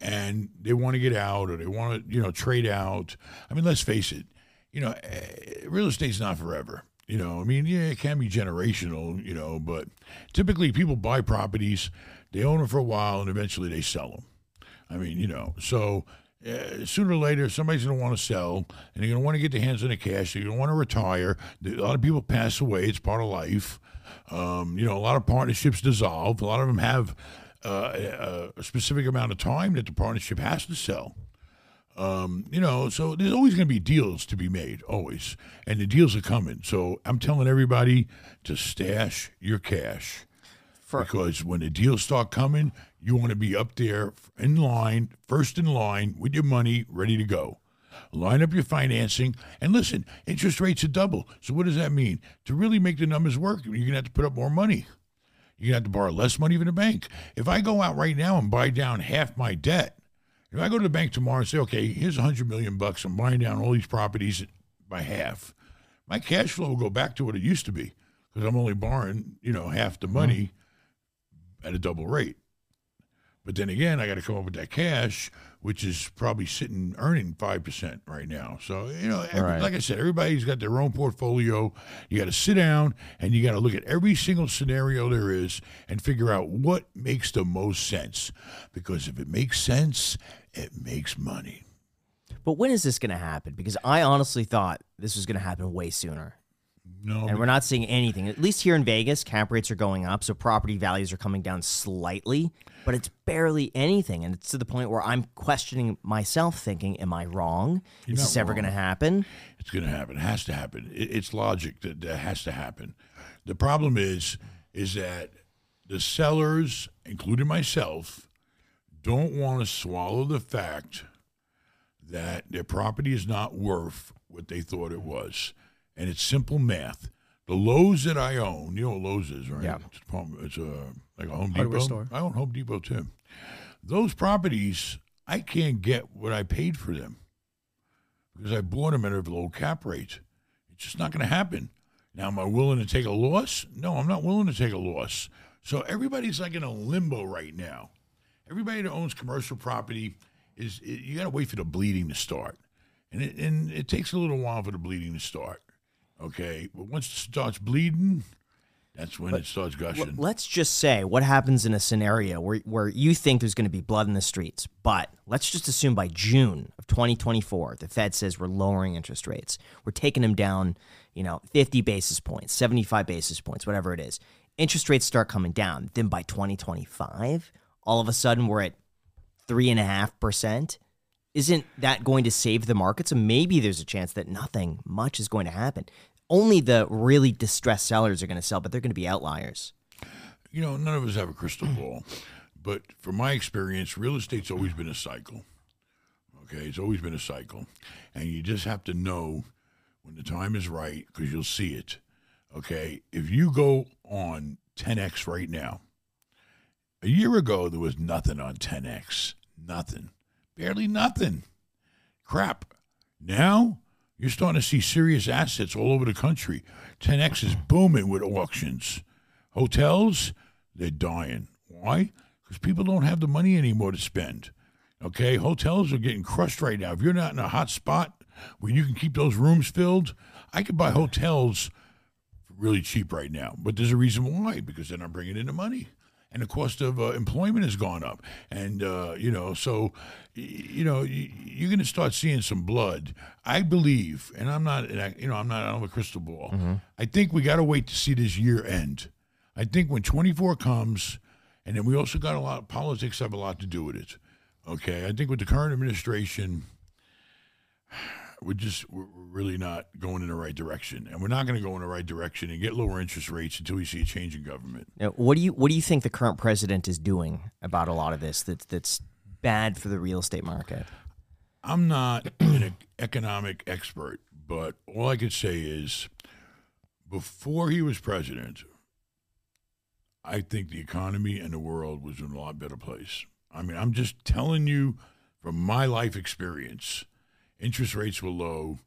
and they want to get out or they want to, you know, trade out. I mean, let's face it, you know, eh, real estate's not forever. You know, I mean, yeah, it can be generational, you know, but typically people buy properties, they own them for a while, and eventually they sell them. I mean, you know, so uh, sooner or later somebody's going to want to sell, and you're going to want to get their hands on the cash. You're going to want to retire. A lot of people pass away; it's part of life. Um, you know, a lot of partnerships dissolve. A lot of them have uh, a specific amount of time that the partnership has to sell. Um, you know, so there's always going to be deals to be made, always, and the deals are coming. So I'm telling everybody to stash your cash For- because when the deals start coming, you want to be up there in line, first in line with your money, ready to go. Line up your financing, and listen, interest rates are double. So what does that mean? To really make the numbers work, you're going to have to put up more money. You're going to have to borrow less money from the bank. If I go out right now and buy down half my debt, if I go to the bank tomorrow and say, okay, here's a hundred million bucks, I'm buying down all these properties by half, my cash flow will go back to what it used to be because I'm only borrowing, you know, half the money mm-hmm. at a double rate. But then again, I got to come up with that cash which is probably sitting earning 5% right now. So, you know, every, right. like I said, everybody's got their own portfolio. You got to sit down and you got to look at every single scenario there is and figure out what makes the most sense. Because if it makes sense, it makes money. But when is this going to happen? Because I honestly thought this was going to happen way sooner. No. And we're not seeing anything. At least here in Vegas, cap rates are going up, so property values are coming down slightly, but it's barely anything. And it's to the point where I'm questioning myself, thinking, am I wrong? You're Is this ever going to happen? It's going to happen. It has to happen. It's logic that that has to happen. The problem is, is that the sellers, including myself, don't want to swallow the fact that their property is not worth what they thought it was and it's simple math. The Lowe's that I own, you know what Lowe's is, right? Yeah. It's, a, like a Home Depot. Store. I own Home Depot too. Those properties, I can't get what I paid for them because I bought them at a low cap rate. It's just not going to happen. Now, am I willing to take a loss? No, I'm not willing to take a loss. So everybody's like in a limbo right now. Everybody that owns commercial property is you got to wait for the bleeding to start, and it, and it takes a little while for the bleeding to start. Okay, but once it starts bleeding, that's when but it starts gushing. Let's just say what happens in a scenario where, where you think there's going to be blood in the streets, but let's just assume by June of 2024, the Fed says we're lowering interest rates. We're taking them down, you know, 50 basis points, 75 basis points, whatever it is. Interest rates start coming down. Then by 2025, all of a sudden we're at 3.5% isn't that going to save the market? So maybe there's a chance that nothing much is going to happen only the really distressed sellers are going to sell, but they're going to be outliers. You know, none of us have a crystal hmm. ball, but from my experience, real estate's always been a cycle. Okay, it's always been a cycle, and you just have to know when the time is right because you'll see it. Okay, if you go on Ten-X right now, a year ago there was nothing on Ten-X, nothing, barely nothing, crap. Now you're starting to see serious assets all over the country. Ten-X is mm-hmm. booming with auctions. Hotels, they're dying. Why? because people don't have the money anymore to spend. Okay, hotels are getting crushed right now. If you're not in a hot spot where you can keep those rooms filled, I could buy hotels really cheap right now. But there's a reason why because they're not bringing in the money and the cost of uh, employment has gone up. And uh, you know, so you know, you're going to start seeing some blood. I believe, and I'm not, you know, I'm not, I don't have a crystal ball. Mm-hmm. I think we got to wait to see this year end. I think when 24 comes, and then we also got a lot. Politics have a lot to do with it. Okay, I think with the current administration we're just we're really not going in the right direction, and we're not going to go in the right direction and get lower interest rates until we see a change in government. Now, what do you what do you think the current president is doing about a lot of this that's that's bad for the real estate market? I'm not [clears throat] an economic expert, but all I could say is before he was president, I think the economy and the world was in a lot better place. I mean, I'm just telling you from my life experience interest rates were low.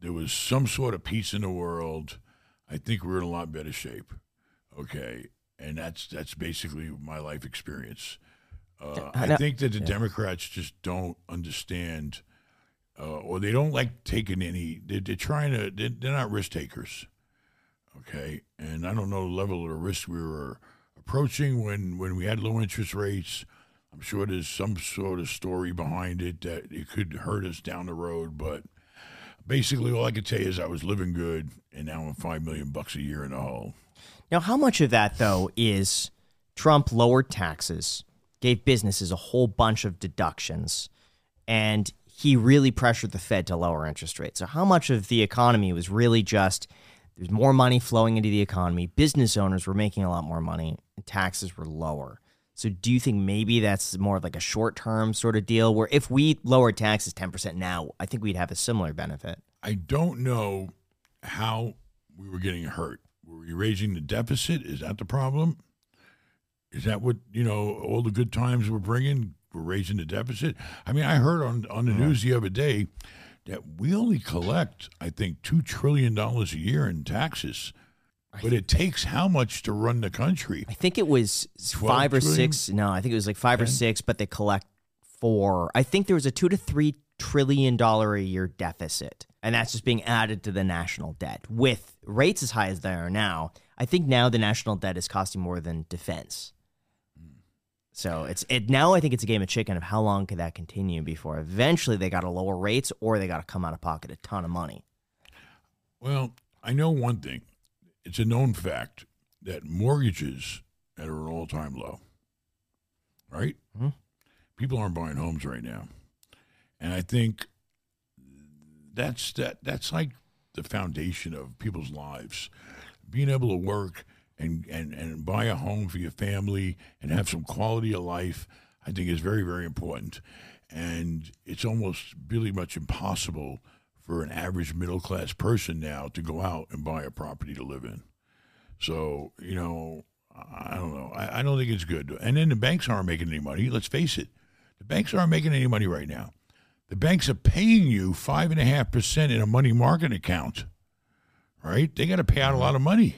There was some sort of peace in the world. I think we're in a lot better shape. Okay, and that's that's basically my life experience. Uh, I think that the yeah. Democrats just don't understand, uh, or they don't like taking any. They're, they're trying to. They're, they're, not risk takers. Okay, and I don't know the level of the risk we were approaching when when we had low interest rates. I'm sure there's some sort of story behind it that it could hurt us down the road, but basically all I could tell you is I was living good, and now I'm five million bucks a year in the hole. Now, how much of that though is Trump lowered taxes, gave businesses a whole bunch of deductions, and he really pressured the Fed to lower interest rates. So, how much of the economy was really just there's more money flowing into the economy, business owners were making a lot more money, and taxes were lower? So do you think maybe that's more of like a short term sort of deal where if we lower taxes 10% now, I think we'd have a similar benefit? I don't know how we were getting hurt. Were we raising the deficit? Is that the problem? Is that what, you know, all the good times we're bringing? We're raising the deficit? I mean, I heard on, on the news the other day that we only collect, I think, $2 trillion a year in taxes but it takes how much to run the country? I think it was five or trillion? six. No, I think it was like five Ten? or six, but they collect four. I think there was a two to three trillion dollar a year deficit, and that's just being added to the national debt with rates as high as they are now. I think now the national debt is costing more than defense. So it's it now. I think it's a game of chicken of how long could that continue before eventually they got to lower rates or they got to come out of pocket a ton of money. Well, I know one thing it's a known fact that mortgages are at an all time low, right? Mm-hmm. People aren't buying homes right now. And I think that's that that's like the foundation of people's lives. Being able to work and, and, and buy a home for your family and have some quality of life, I think is very, very important. And it's almost really much impossible for an average middle class person now to go out and buy a property to live in. So, you know, I don't know. I, I don't think it's good. And then the banks aren't making any money. Let's face it. The banks aren't making any money right now. The banks are paying you five and a half percent in a money market account. Right? They got to pay out a mm-hmm. lot of money.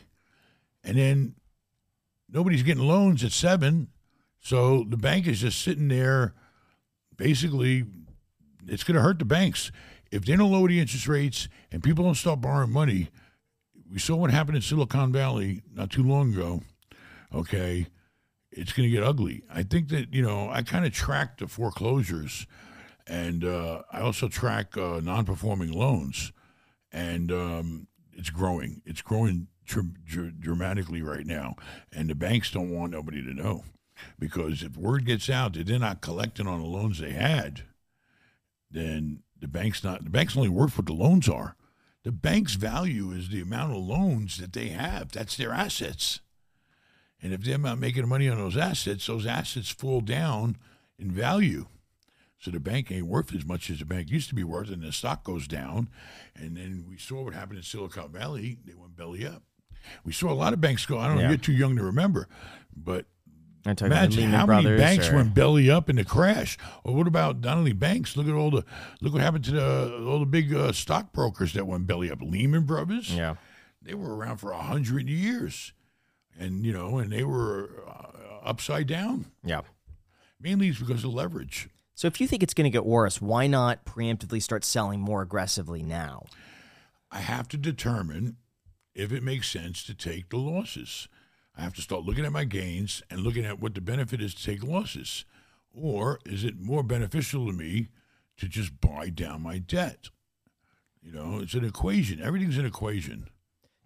And then nobody's getting loans at seven. So the bank is just sitting there basically it's going to hurt the banks if they don't lower the interest rates and people don't stop borrowing money, we saw what happened in Silicon Valley not too long ago. Okay, it's going to get ugly. I think that you know I kind of track the foreclosures, and uh, I also track uh, non-performing loans, and um, it's growing. It's growing dr- dramatically right now, and the banks don't want nobody to know because if word gets out that they're not collecting on the loans they had, then the bank's not the bank's only worth what the loans are. The bank's value is the amount of loans that they have. That's their assets. And if they're not making money on those assets, those assets fall down in value. So the bank ain't worth as much as the bank used to be worth, and the stock goes down. And then we saw what happened in Silicon Valley. They went belly up. We saw a lot of banks go. I don't know, yeah. you're too young to remember, but Imagine how many banks or... went belly up in the crash. Or what about only banks? Look at all the look what happened to the all the big uh, stockbrokers that went belly up. Lehman Brothers. Yeah, they were around for a hundred years, and you know, and they were uh, upside down. Yeah. Mainly it's because of leverage. So if you think it's going to get worse, why not preemptively start selling more aggressively now? I have to determine if it makes sense to take the losses. I have to start looking at my gains and looking at what the benefit is to take losses. Or is it more beneficial to me to just buy down my debt? You know, it's an equation. Everything's an equation.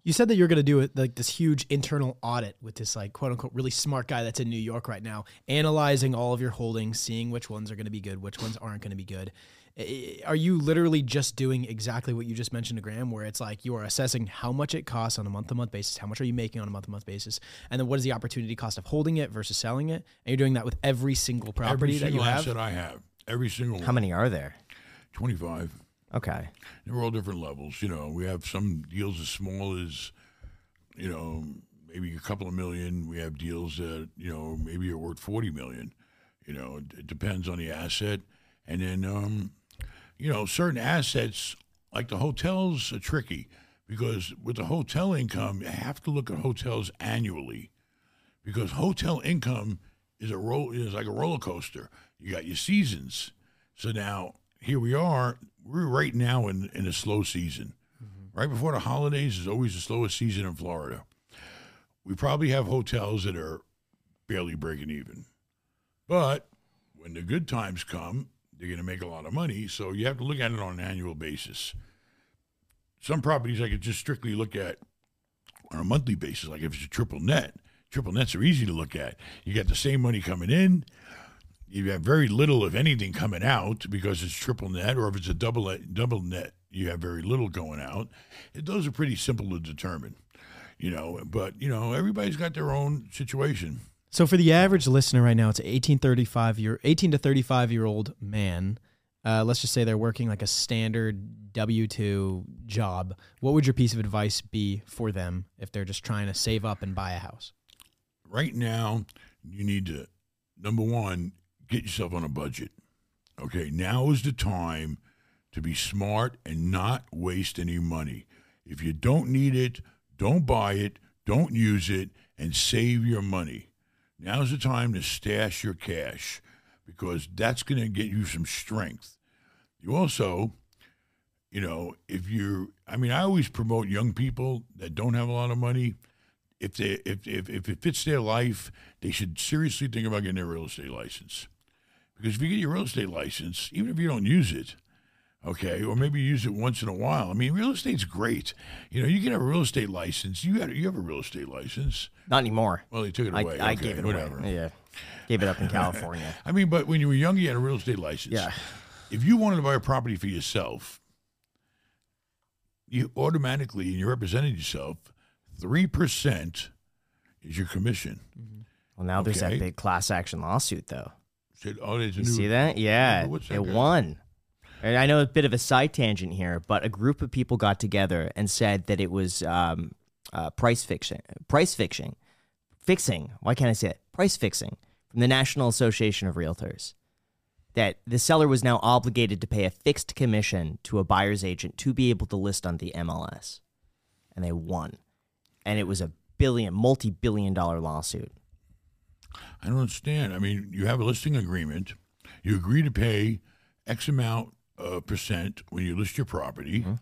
You said that you're going to do like this huge internal audit with this like quote unquote really smart guy that's in New York right now, analyzing all of your holdings, seeing which ones are going to be good, which ones aren't going to be good. I- Are you literally just doing exactly what you just mentioned to Graham, where it's like you are assessing how much it costs on a month to month basis, how much are you making on a month to month basis, and then what is the opportunity cost of holding it versus selling it? And you're doing that with every single property Every that you single have. asset I have, every single How one, many are there? 25. Okay. They're all different levels. You know, we have some deals as small as, you know, maybe a couple of million. We have deals that, you know, maybe are worth 40 million. You know, it, it depends on the asset. And then, um, you know, certain assets, like the hotels, are tricky because with the hotel income, you have to look at hotels annually because hotel income is a roll is like a roller coaster. You got your seasons. So now here we are. We're right now in in a slow season. Mm-hmm. Right before the holidays is always the slowest season in Florida. We probably have hotels that are barely breaking even. But when the good times come, they're going to make a lot of money. So you have to look at it on an annual basis. Some properties I could just strictly look at on a monthly basis, like if it's a triple net. Triple nets are easy to look at. You got the same money coming in. You have very little, if anything, coming out because it's triple net, or if it's a double double net, you have very little going out. It, those are pretty simple to determine, you know. But you know, everybody's got their own situation. So for the average listener right now, it's an 18, 35 year, 18 to 35 year old man. Uh, let's just say they're working like a standard W 2 job. What would your piece of advice be for them if they're just trying to save up and buy a house? right now you need to number one get yourself on a budget okay now is the time to be smart and not waste any money if you don't need it don't buy it don't use it and save your money now's the time to stash your cash because that's going to get you some strength you also you know if you're i mean i always promote young people that don't have a lot of money if they if, if if it fits their life, they should seriously think about getting their real estate license. Because if you get your real estate license, even if you don't use it, okay, or maybe you use it once in a while. I mean, real estate's great. You know, you get a real estate license. You got you have a real estate license. Not anymore. Well, he took it I, away. I Okay, gave it whatever. away. Yeah. Gave it up in [laughs] California. I mean, but when you were young, you had a real estate license. Yeah. If you wanted to buy a property for yourself, you automatically, and you represented yourself, three percent is your commission. Well, now there's that big class action lawsuit, though. Said, oh, there's a You new, see that? Yeah, that it guy? won. And I know a bit of a side tangent here, but a group of people got together and said that it was um, uh, price fixing, price fixing, fixing. Why can't I say it? Price fixing from the National Association of Realtors. That the seller was now obligated to pay a fixed commission to a buyer's agent to be able to list on the MLS, and they won, and it was a billion, multi-billion dollar lawsuit. I don't understand. I mean, you have a listing agreement. You agree to pay X amount uh, percent when you list your property, Mm-hmm.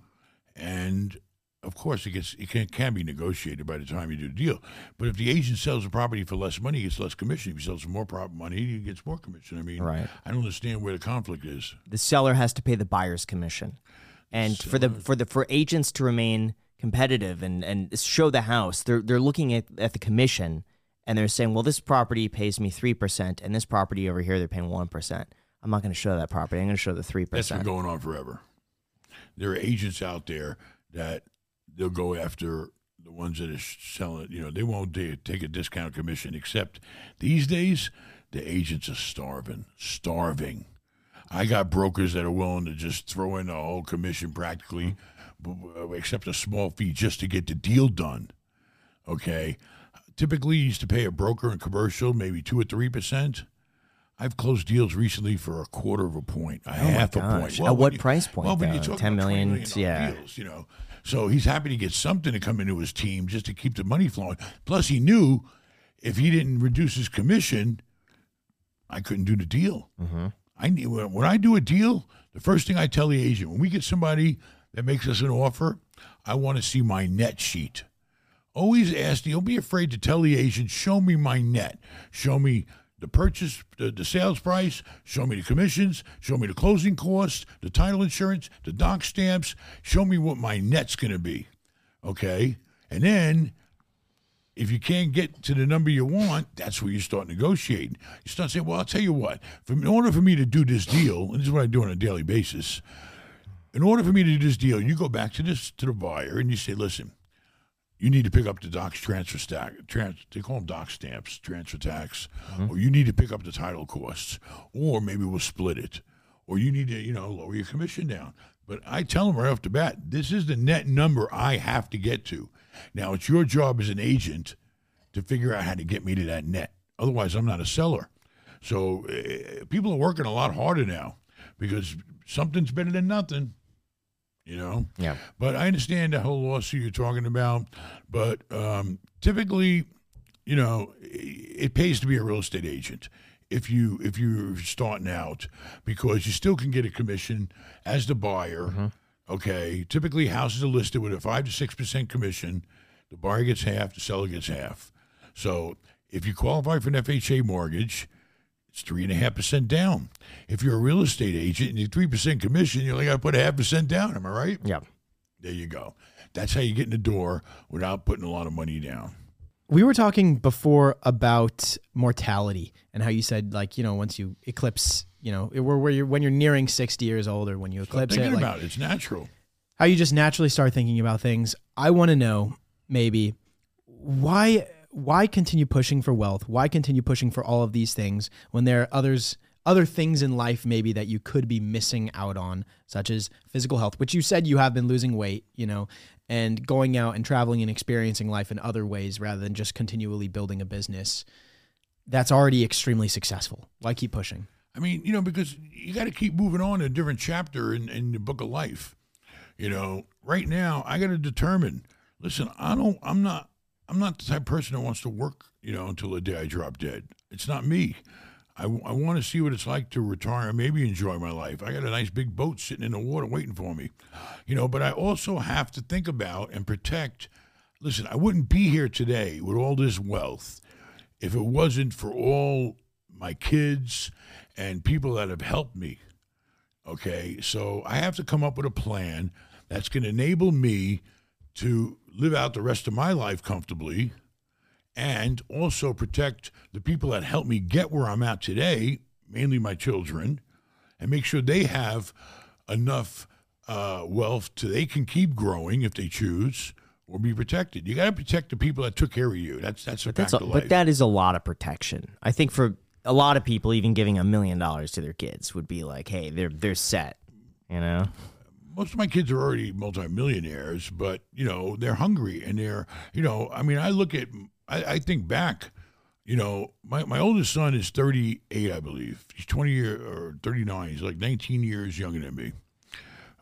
and of course, it gets it can, can be negotiated by the time you do the deal. But if the agent sells the property for less money, he gets less commission. If he sells for more prop money, he gets more commission. I mean, Right. I don't understand where the conflict is. the seller has to pay the buyer's commission and for the for the for agents to remain competitive and and show the house they're they're looking at, at the commission and they're saying well this property pays me 3% and this property over here they're paying 1% i'm not going to show that property i'm going to show the 3% That's been going on forever. There are agents out there that they'll go after the ones that are selling. You know, they won't take a discount commission. Except these days, the agents are starving, starving. I got brokers that are willing to just throw in a whole commission practically, except a small fee just to get the deal done. Okay. Typically, you used to pay a broker in commercial maybe two or three percent. I've closed deals recently for a quarter of a point, a oh half a point. At what you- price point, Well, when you're talking 10 about $20 million, million yeah. deals, you know. So he's happy to get something to come into his team just to keep the money flowing. Plus, he knew if he didn't reduce his commission, I couldn't do the deal. Mm-hmm. I need when when I do a deal, the first thing I tell the agent when we get somebody that makes us an offer, I want to see my net sheet. Always ask. Don't be afraid to tell the agent, "Show me my net. Show me the purchase, the, the sales price. Show me the commissions. Show me the closing costs, the title insurance, the doc stamps. Show me what my net's going to be." Okay, and then if you can't get to the number you want, that's where you start negotiating. You start saying, "Well, I'll tell you what. For, in order for me to do this deal, and this is what I do on a daily basis, in order for me to do this deal, you go back to this to the buyer and you say, "Listen, you need to pick up the docs transfer stack. Trans, they call them doc stamps, transfer tax, or you need to pick up the title costs, or maybe we'll split it, or you need to, you know, lower your commission down." But I tell them right off the bat, this is the net number I have to get to. Now it's your job as an agent to figure out how to get me to that net. Otherwise, I'm not a seller. So uh, people are working a lot harder now because something's better than nothing. You know. Yeah. But I understand the whole lawsuit you're talking about. But um, typically, you know, it it pays to be a real estate agent if you if you're starting out because you still can get a commission as the buyer. Okay. Typically, houses are listed with a five to six percent commission. The buyer gets half. The seller gets half. So if you qualify for an FHA mortgage, it's three and a half percent down. If you're a real estate agent and you're three percent commission, you only got to put a half percent down. Am I right? Yeah. There you go. That's how you get in the door without putting a lot of money down. We were talking before about mortality and how you said like you know once you eclipse you know where where you're when you're nearing sixty years old or when you Stop eclipse it thinking like about it. It's natural. how you just naturally start thinking about things. I want to know maybe why why continue pushing for wealth? Why continue pushing for all of these things when there are others other things in life maybe that you could be missing out on, such as physical health, which you said you have been losing weight, you know, and going out and traveling and experiencing life in other ways rather than just continually building a business that's already extremely successful. Why keep pushing? I mean, you know, because you got to keep moving on to a different chapter in, in the book of life. You know, right now I got to determine. Listen, I don't. I'm not. I'm not the type of person that wants to work. You know, until the day I drop dead. It's not me. I, I want to see what it's like to retire and maybe enjoy my life. I got a nice big boat sitting in the water waiting for me. You know, but I also have to think about and protect. Listen, I wouldn't be here today with all this wealth if it wasn't for all my kids and people that have helped me. Okay, so I have to come up with a plan that's going to enable me to live out the rest of my life comfortably and also protect the people that helped me get where I'm at today, mainly my children, and make sure they have enough uh, wealth to they can keep growing if they choose or be protected. You got to protect the people that took care of you. That's that's a fact a, of life. but that is a lot of protection. I think for a lot of people, even giving a million dollars to their kids would be like, hey, they're they're set. You know. Most of my kids are already multimillionaires, but you know they're hungry and they're you know I mean I look at I, I think back, you know my my oldest son is thirty eight I believe. He's twenty year or thirty nine he's like nineteen years younger than me.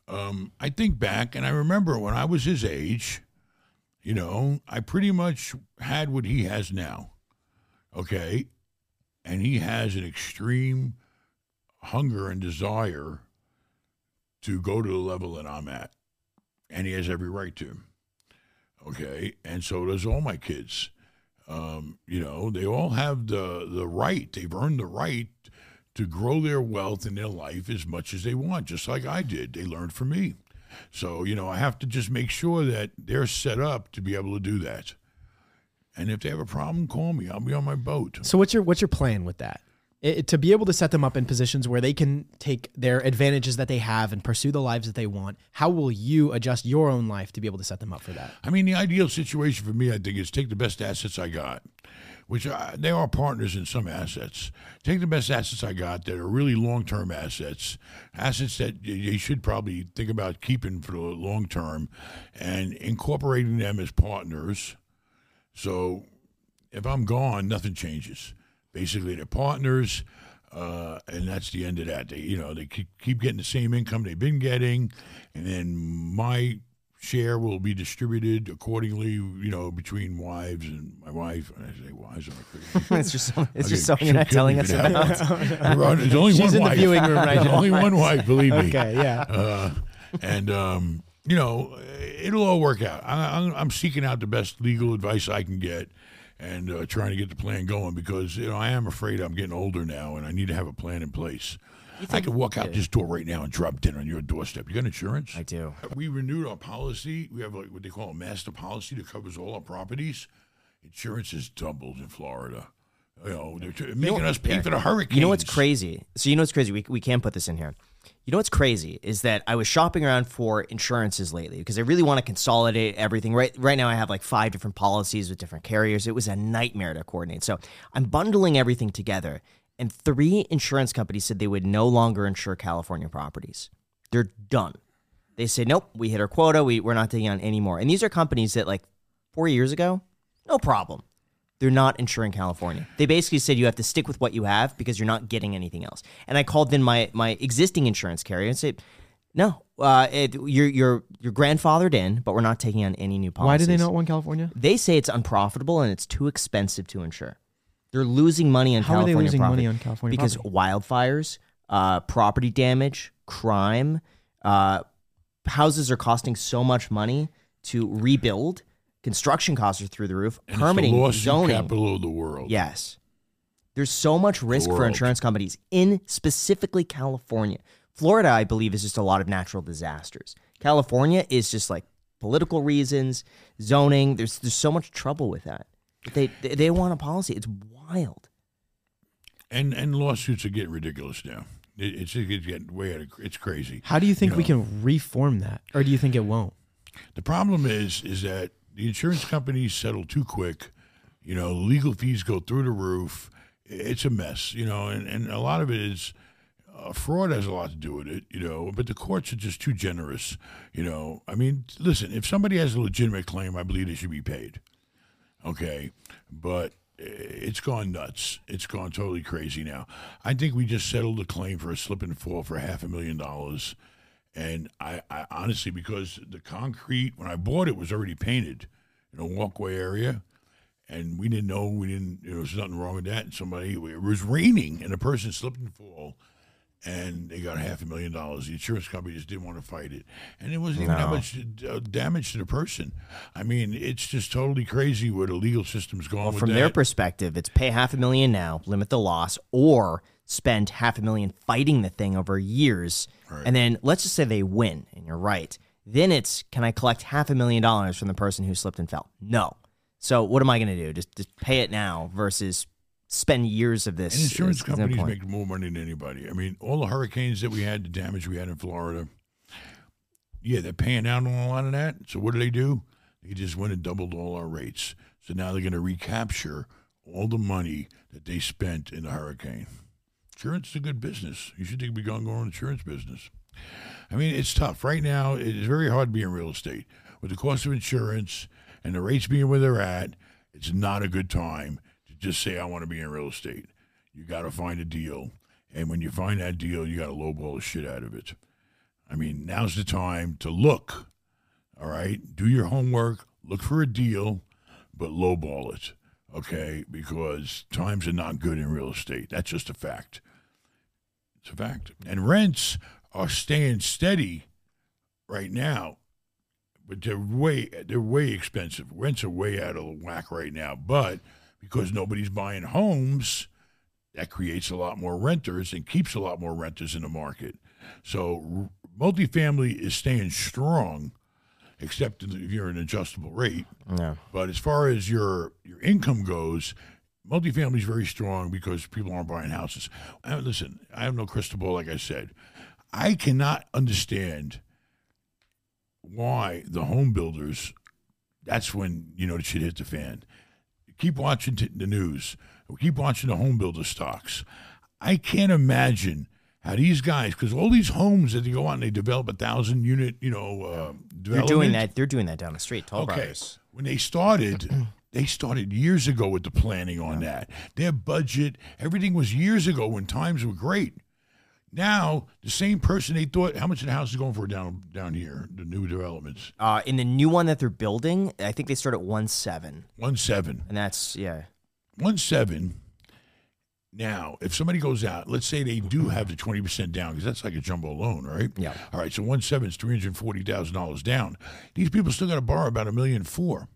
Um, I think back and I remember when I was his age, you know I pretty much had what he has now, okay, and he has an extreme hunger and desire to go to the level that I'm at. And he has every right to. Okay. And so does all my kids. Um, you know, they all have the the right. They've earned the right to grow their wealth in their life as much as they want, just like I did. They learned from me. So, you know, I have to just make sure that they're set up to be able to do that. And if they have a problem, call me. I'll be on my boat. So what's your what's your plan with that? It, to be able to set them up in positions where they can take their advantages that they have and pursue the lives that they want. How will you adjust your own life to be able to set them up for that? I mean, the ideal situation for me, I think, is take the best assets I got, which uh, they are partners in some assets. Take the best assets I got that are really long term assets, assets that you should probably think about keeping for the long term and incorporating them as partners. So if I'm gone, nothing changes. Basically, they're partners. Uh, and that's the end of that. They, you know, they keep, keep getting the same income they've been getting, and then my share will be distributed accordingly, you know, between wives and my wife. And I say wives, am I crazy? it's just it's Okay, just something you're not telling us about. There's only [laughs] She's one in the wife. viewing room right now. only one wife, believe me. Okay, yeah. Uh, and um, you know, it'll all work out. I, I'm, I'm seeking out the best legal advice I can get, and uh, trying to get the plan going because you know I am afraid I'm getting older now, and I need to have a plan in place. I could walk out this door right now and drop dead on your doorstep. You got insurance? I do. We renewed our policy. We have like what they call a master policy that covers all our properties. Insurance has doubled in Florida. You know, they're making us pay for the hurricanes. You know what's crazy? So you know what's crazy? We, we can't put this in here. You know what's crazy is that I was shopping around for insurances lately because I really want to consolidate everything. Right right now I have like five different policies with different carriers. It was a nightmare to coordinate. So I'm bundling everything together. And three insurance companies said they would no longer insure California properties. They're done. They say, nope, we hit our quota. We, we're not taking on any more. And these are companies that like four years ago, no problem they're not insuring California. They basically said you have to stick with what you have because you're not getting anything else. And I called in my my existing insurance carrier and said, "No, uh, it, you're you're you're grandfathered in, but we're not taking on any new policies." Why do they not want California? They say it's unprofitable and it's too expensive to insure. They're losing money on How are they California losing property money on California because property? wildfires, uh, property damage, crime, uh, houses are costing so much money to rebuild. Construction costs are through the roof. And permitting, it's the lawsuit zoning. capital of the world. Yes. There's so much risk for insurance companies in specifically California. Florida, I believe, is just a lot of natural disasters. California is just like political reasons, zoning. There's there's so much trouble with that. But they they, they want a policy. It's wild. and and lawsuits are getting ridiculous now. It, it's it's getting way out of it's crazy. How do you think You we can reform that, or do you think it won't? The problem is is that the insurance companies settle too quick. You know, legal fees go through the roof. It's a mess. You know, and and a lot of it is. Uh, fraud has a lot to do with it, you know, but the courts are just too generous, you know. I mean, listen, if somebody has a legitimate claim, I believe they should be paid. Okay, but eh, it's gone nuts. It's gone totally crazy now. I think we just settled a claim for a slip and fall for half a million dollars, and I, I honestly because the concrete when I bought it was already painted in a walkway area, and we didn't know we didn't. You know, there's nothing wrong with that. And somebody it was raining, and a person slipped and fall. And they got half a million dollars. The insurance company just didn't want to fight it, and it wasn't even that much uh, damage to the person. I mean, it's just totally crazy where the legal system's going. Well, from that. their perspective, it's pay half a million now, limit the loss, or spend half a million fighting the thing over years. And then let's just say they win, and you're right. Then it's can I collect half a million dollars from the person who slipped and fell? No. So what am I going to do? Just just pay it now versus spend years of this. And insurance no companies point. make more money than anybody. I mean, all the hurricanes that we had, the damage we had in Florida, yeah, they're paying out on a lot of that. So what do they do? They just went and doubled all our rates. So now they're going to recapture all the money that they spent in the hurricane. Insurance is a good business. You should we going in insurance business. I mean, it's tough right now. It is very hard to be in real estate with the cost of insurance and the rates being where they're at. It's not a good time to just say I want to be in real estate. You got to find a deal, and when you find that deal, you got to lowball the shit out of it. I mean, now's the time to look. All right, do your homework, look for a deal, but lowball it. Okay, because times are not good in real estate. That's just a fact. It's a fact. And rents are staying steady right now, but they're way they're way expensive. Rents are way out of whack right now. But because nobody's buying homes, that creates a lot more renters and keeps a lot more renters in the market. So r- multifamily is staying strong, except if you're an adjustable rate. Yeah. But as far as your your income goes, multifamily is very strong because people aren't buying houses. Uh, listen, I have no crystal ball, like I said. I cannot understand why the home builders. That's when you know the shit hit the fan. Keep watching t- the news. Keep watching the home builder stocks. I can't imagine how these guys, because all these homes that they go out and they develop a thousand unit, you know, uh, They're doing that. They're doing that down the street. Toll Okay. Brothers. When they started, they started years ago with the planning on that. Their budget, everything was years ago when times were great. Now the same person they thought how much the house is going for down down here, the new developments. Uh, in the new one that they're building, I think they start at one seven, One seven. and that's yeah. One seven. Now, if somebody goes out, let's say they do have the twenty percent down, because that's like a jumbo loan, right? Yeah. All right, so one seven is three hundred forty thousand dollars down. These people still got to borrow about a million four.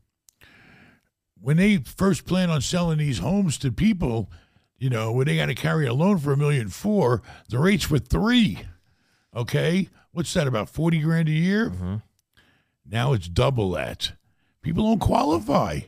When they first plan on selling these homes to people, you know, when they got to carry a loan for a million four, the rates were three. Okay, what's that about forty grand a year? Mm-hmm. Now it's double that. People don't qualify.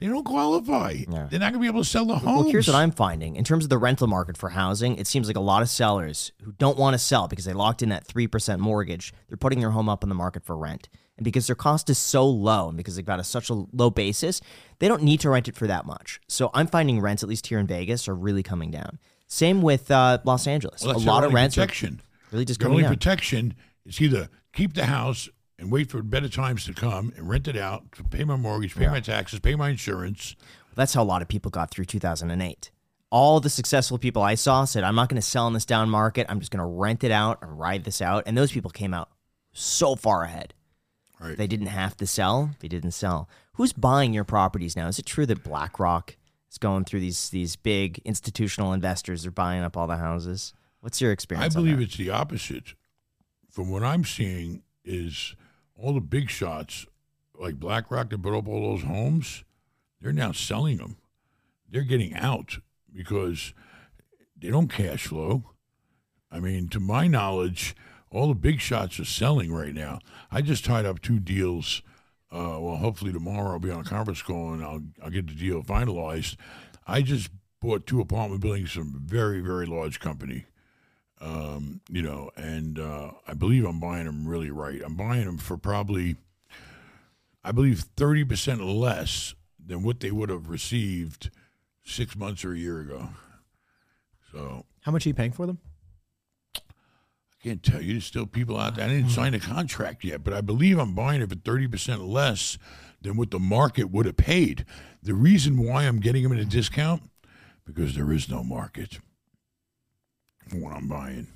They don't qualify. Yeah. They're not going to be able to sell the homes. Well, here's what I'm finding. In terms of the rental market for housing, it seems like a lot of sellers who don't want to sell because they locked in that 3% mortgage, they're putting their home up on the market for rent. And because their cost is so low and because they've got a, such a low basis, they don't need to rent it for that much. So I'm finding rents, at least here in Vegas, are really coming down. Same with uh, Los Angeles. Well, a lot of rents are protection. really just Their coming only down. protection is either keep the house and wait for better times to come and rent it out, to pay my mortgage, pay my taxes, pay my insurance. That's how a lot of people got through 2008. All the successful people I saw said, I'm not going to sell in this down market. I'm just going to rent it out and ride this out. And those people came out so far ahead. Right. They didn't have to sell. They didn't sell. Who's buying your properties now? Is it true that BlackRock is going through these these big institutional investors are buying up all the houses? What's your I experience? on believe it's the opposite. From what I'm seeing is all the big shots, like BlackRock that put up all those homes, they're now selling them. They're getting out because they don't cash flow. I mean, to my knowledge, all the big shots are selling right now. I just tied up two deals. Uh, well, hopefully tomorrow I'll be on a conference call and I'll I'll get the deal finalized. I just bought two apartment buildings from a very very large company um, you know, and uh, I believe I'm buying them really right. I'm buying them for probably, I believe, thirty percent less than what they would have received six months or a year ago. So How much are you paying for them? Can't tell you. There's still people out there. I didn't sign a contract yet, but I believe I'm buying it for thirty percent less than what the market would have paid. The reason why I'm getting them at a discount because there is no market for what I'm buying,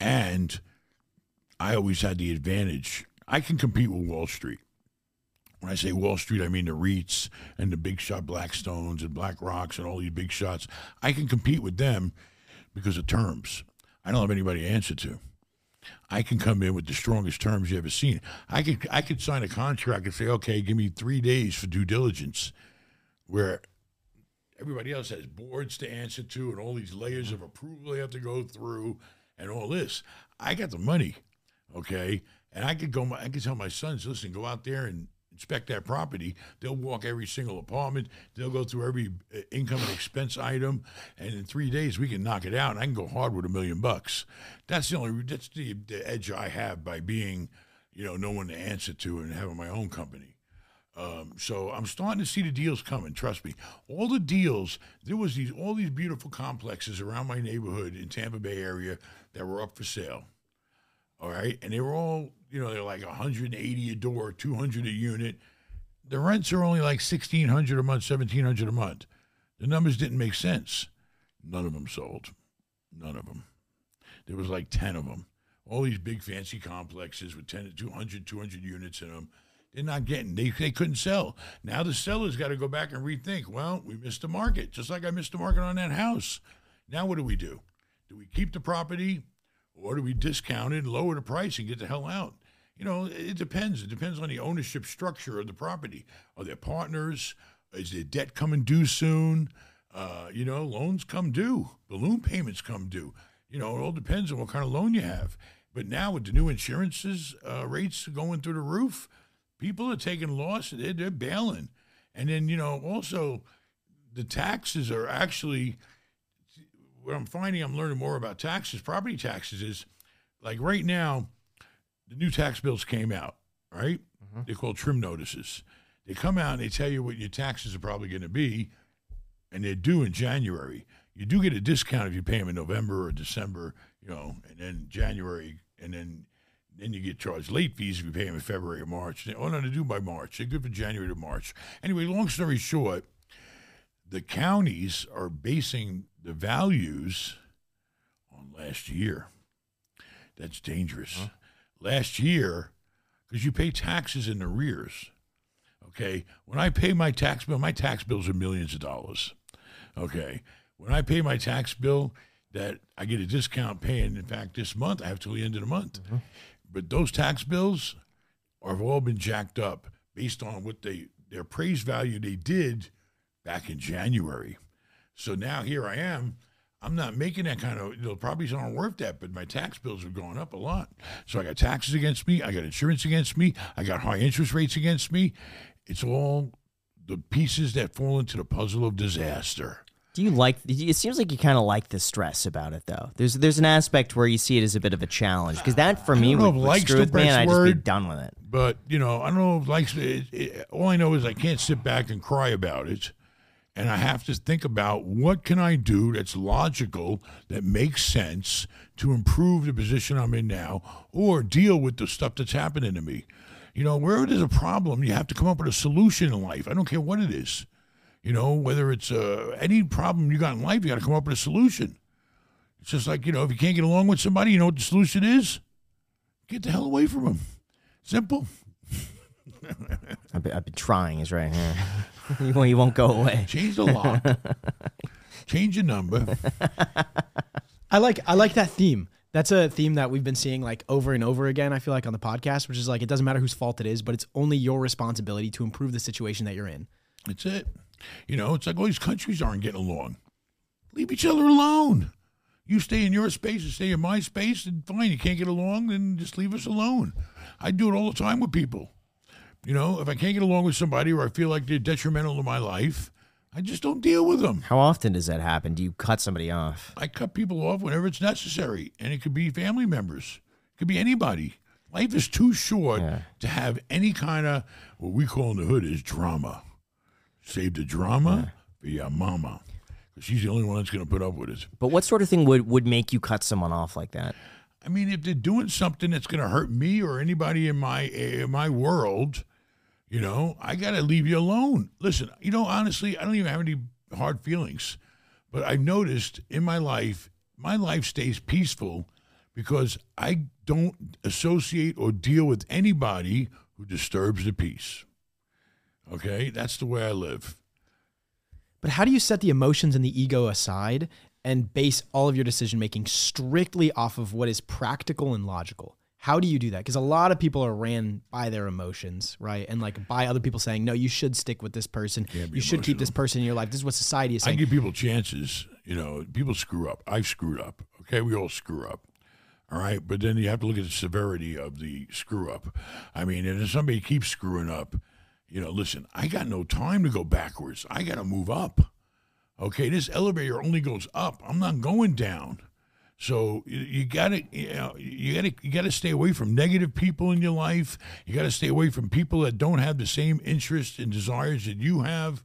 and I always had the advantage. I can compete with Wall Street. When I say Wall Street, I mean the REITs and the big shot Blackstones and BlackRocks and all these big shots. I can compete with them because of terms. I don't have anybody to answer to. I can come in with the strongest terms you ever seen. I could I could sign a contract and say, okay, give me three days for due diligence, where everybody else has boards to answer to and all these layers of approval they have to go through and all this. I got the money, okay, and I could go. I could tell my sons, listen, go out there and inspect that property. They'll walk every single apartment. They'll go through every uh, income and expense item, and in three days we can knock it out. I can go hard with a million bucks. That's the only. That's the, the edge I have by being, you know, no one to answer to and having my own company. Um, so I'm starting to see the deals coming. Trust me. All the deals. There was these all these beautiful complexes around my neighborhood in Tampa Bay area that were up for sale. All right, and they were all you know they're like 180 a door, 200 a unit. The rents are only like 1600 a month, 1700 a month. The numbers didn't make sense. None of them sold. None of them. There was like 10 of them. All these big fancy complexes with 10 to 200, 200 units in them. They're not getting, they, they couldn't sell. Now the sellers got to go back and rethink. Well, we missed the market, just like I missed the market on that house. Now what do we do? Do we keep the property or do we discount it, and lower the price, and get the hell out? You know, it depends. It depends on the ownership structure of the property. Are there partners? Is there debt coming due soon? Uh, you know, loans come due, balloon payments come due. You know, it all depends on what kind of loan you have. But now with the new insurances uh, rates going through the roof, people are taking loss. They're, they're bailing. And then, you know, also the taxes are actually what I'm finding I'm learning more about taxes, property taxes is like right now, the new tax bills came out, right? Mm-hmm. They're called trim notices. They come out and they tell you what your taxes are probably going to be, and they're due in January. You do get a discount if you pay them in November or December, you know, and then January, and then then you get charged late fees if you pay them in February or March. Oh no, they're due by March. They're good for January to March. Anyway, long story short, the counties are basing the values on last year. That's dangerous. Last year, because you pay taxes in arrears. Okay. When I pay my tax bill, my tax bills are millions of dollars. Okay. When I pay my tax bill, that I get a discount paying. In fact, this month I have till the end of the month. Mm-hmm. But those tax bills have all been jacked up based on what they their appraised value they did back in January. So now here I am. I'm not making that kind of. The properties aren't worth that, but my tax bills are going up a lot. So I got taxes against me. I got insurance against me. I got high interest rates against me. It's all the pieces that fall into the puzzle of disaster. Do you like? It seems like you kind of like the stress about it, though. There's there's an aspect where you see it as a bit of a challenge because that for I me would, would screw with me, and I'd just be done with it. But you know, I don't know if like it, it, all I know is I can't sit back and cry about it, and I have to think about what can I do that's logical that makes sense to improve the position I'm in now, or deal with the stuff that's happening to me. You know, wherever there's a problem, you have to come up with a solution in life. I don't care what it is. You know, whether it's uh, any problem you got in life, you got to come up with a solution. It's just like you know, if you can't get along with somebody, you know what the solution is? Get the hell away from them. Simple. [laughs] I've been, I've been trying. Is right here. You, won't, you won't go away. Change the lock. [laughs] Change your number. I like I like that theme. That's a theme that we've been seeing like over and over again. I feel like on the podcast, which is like it doesn't matter whose fault it is, but it's only your responsibility to improve the situation that you're in. That's it. You know, it's like all these countries aren't getting along. Leave each other alone. You stay in your space and stay in my space, and fine. You can't get along, then just leave us alone. I do it all the time with people. You know, if I can't get along with somebody or I feel like they're detrimental to my life, I just don't deal with them. How often does that happen? Do you cut somebody off? I cut people off whenever it's necessary, and it could be family members, it could be anybody. Life is too short Yeah. to have any kind of what we call in the hood is drama. Save the drama for your mama, because she's the only one that's going to put up with it. But what sort of thing would, would make you cut someone off like that? I mean, if they're doing something that's going to hurt me or anybody in my in my world, you know, I got to leave you alone. Listen, you know, honestly, I don't even have any hard feelings, but I've noticed in my life, my life stays peaceful because I don't associate or deal with anybody who disturbs the peace. Okay, that's the way I live. But how do you set the emotions and the ego aside and base all of your decision making strictly off of what is practical and logical? How do you do that? Because a lot of people are ran by their emotions, right? And like by other people saying, no, you should stick with this person. You should keep this person in your life. This is what society is saying. I give people chances. You know, people screw up. I've screwed up. Okay, we all screw up. All right, but then you have to look at the severity of the screw up. I mean, and if somebody keeps screwing up, you know, listen, I got no time to go backwards. I got to move up. Okay, this elevator only goes up. I'm not going down. So you, gotta, you know, you gotta, you gotta stay away from negative people in your life. You gotta stay away from people that don't have the same interests and desires that you have.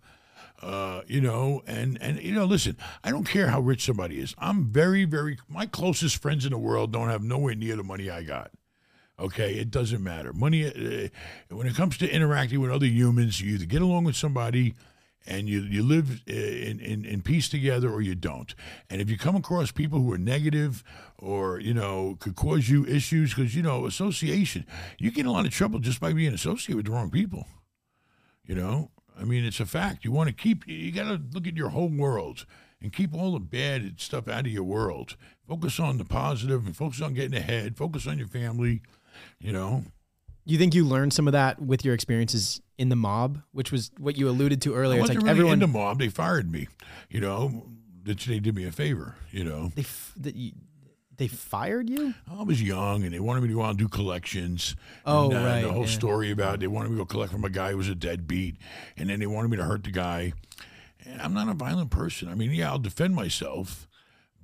Uh, you know, and and you know, listen, I don't care how rich somebody is. I'm very, very. My closest friends in the world don't have nowhere near the money I got. Okay, it doesn't matter. Money, uh, when it comes to interacting with other humans, you either get along with somebody and you, you live uh, in, in, in peace together or you don't. And if you come across people who are negative or, you know, could cause you issues, because, you know, association, you get a lot of trouble just by being associated with the wrong people. You know, I mean, it's a fact. You want to keep, you got to look at your whole world and keep all the bad stuff out of your world. Focus on the positive and focus on getting ahead. Focus on your family, you know. You think you learned some of that with your experiences in the mob, which was what you alluded to I earlier? It's wasn't like really everyone in the mob. They fired me, you know. They did me a favor, you know. they f- that you, they fired you. I was young, and they wanted me to go out and do collections. Oh, and, uh, right, The whole yeah. story about they wanted me to go collect from a guy who was a deadbeat, and then they wanted me to hurt the guy. And I'm not a violent person. I mean, yeah, I'll defend myself,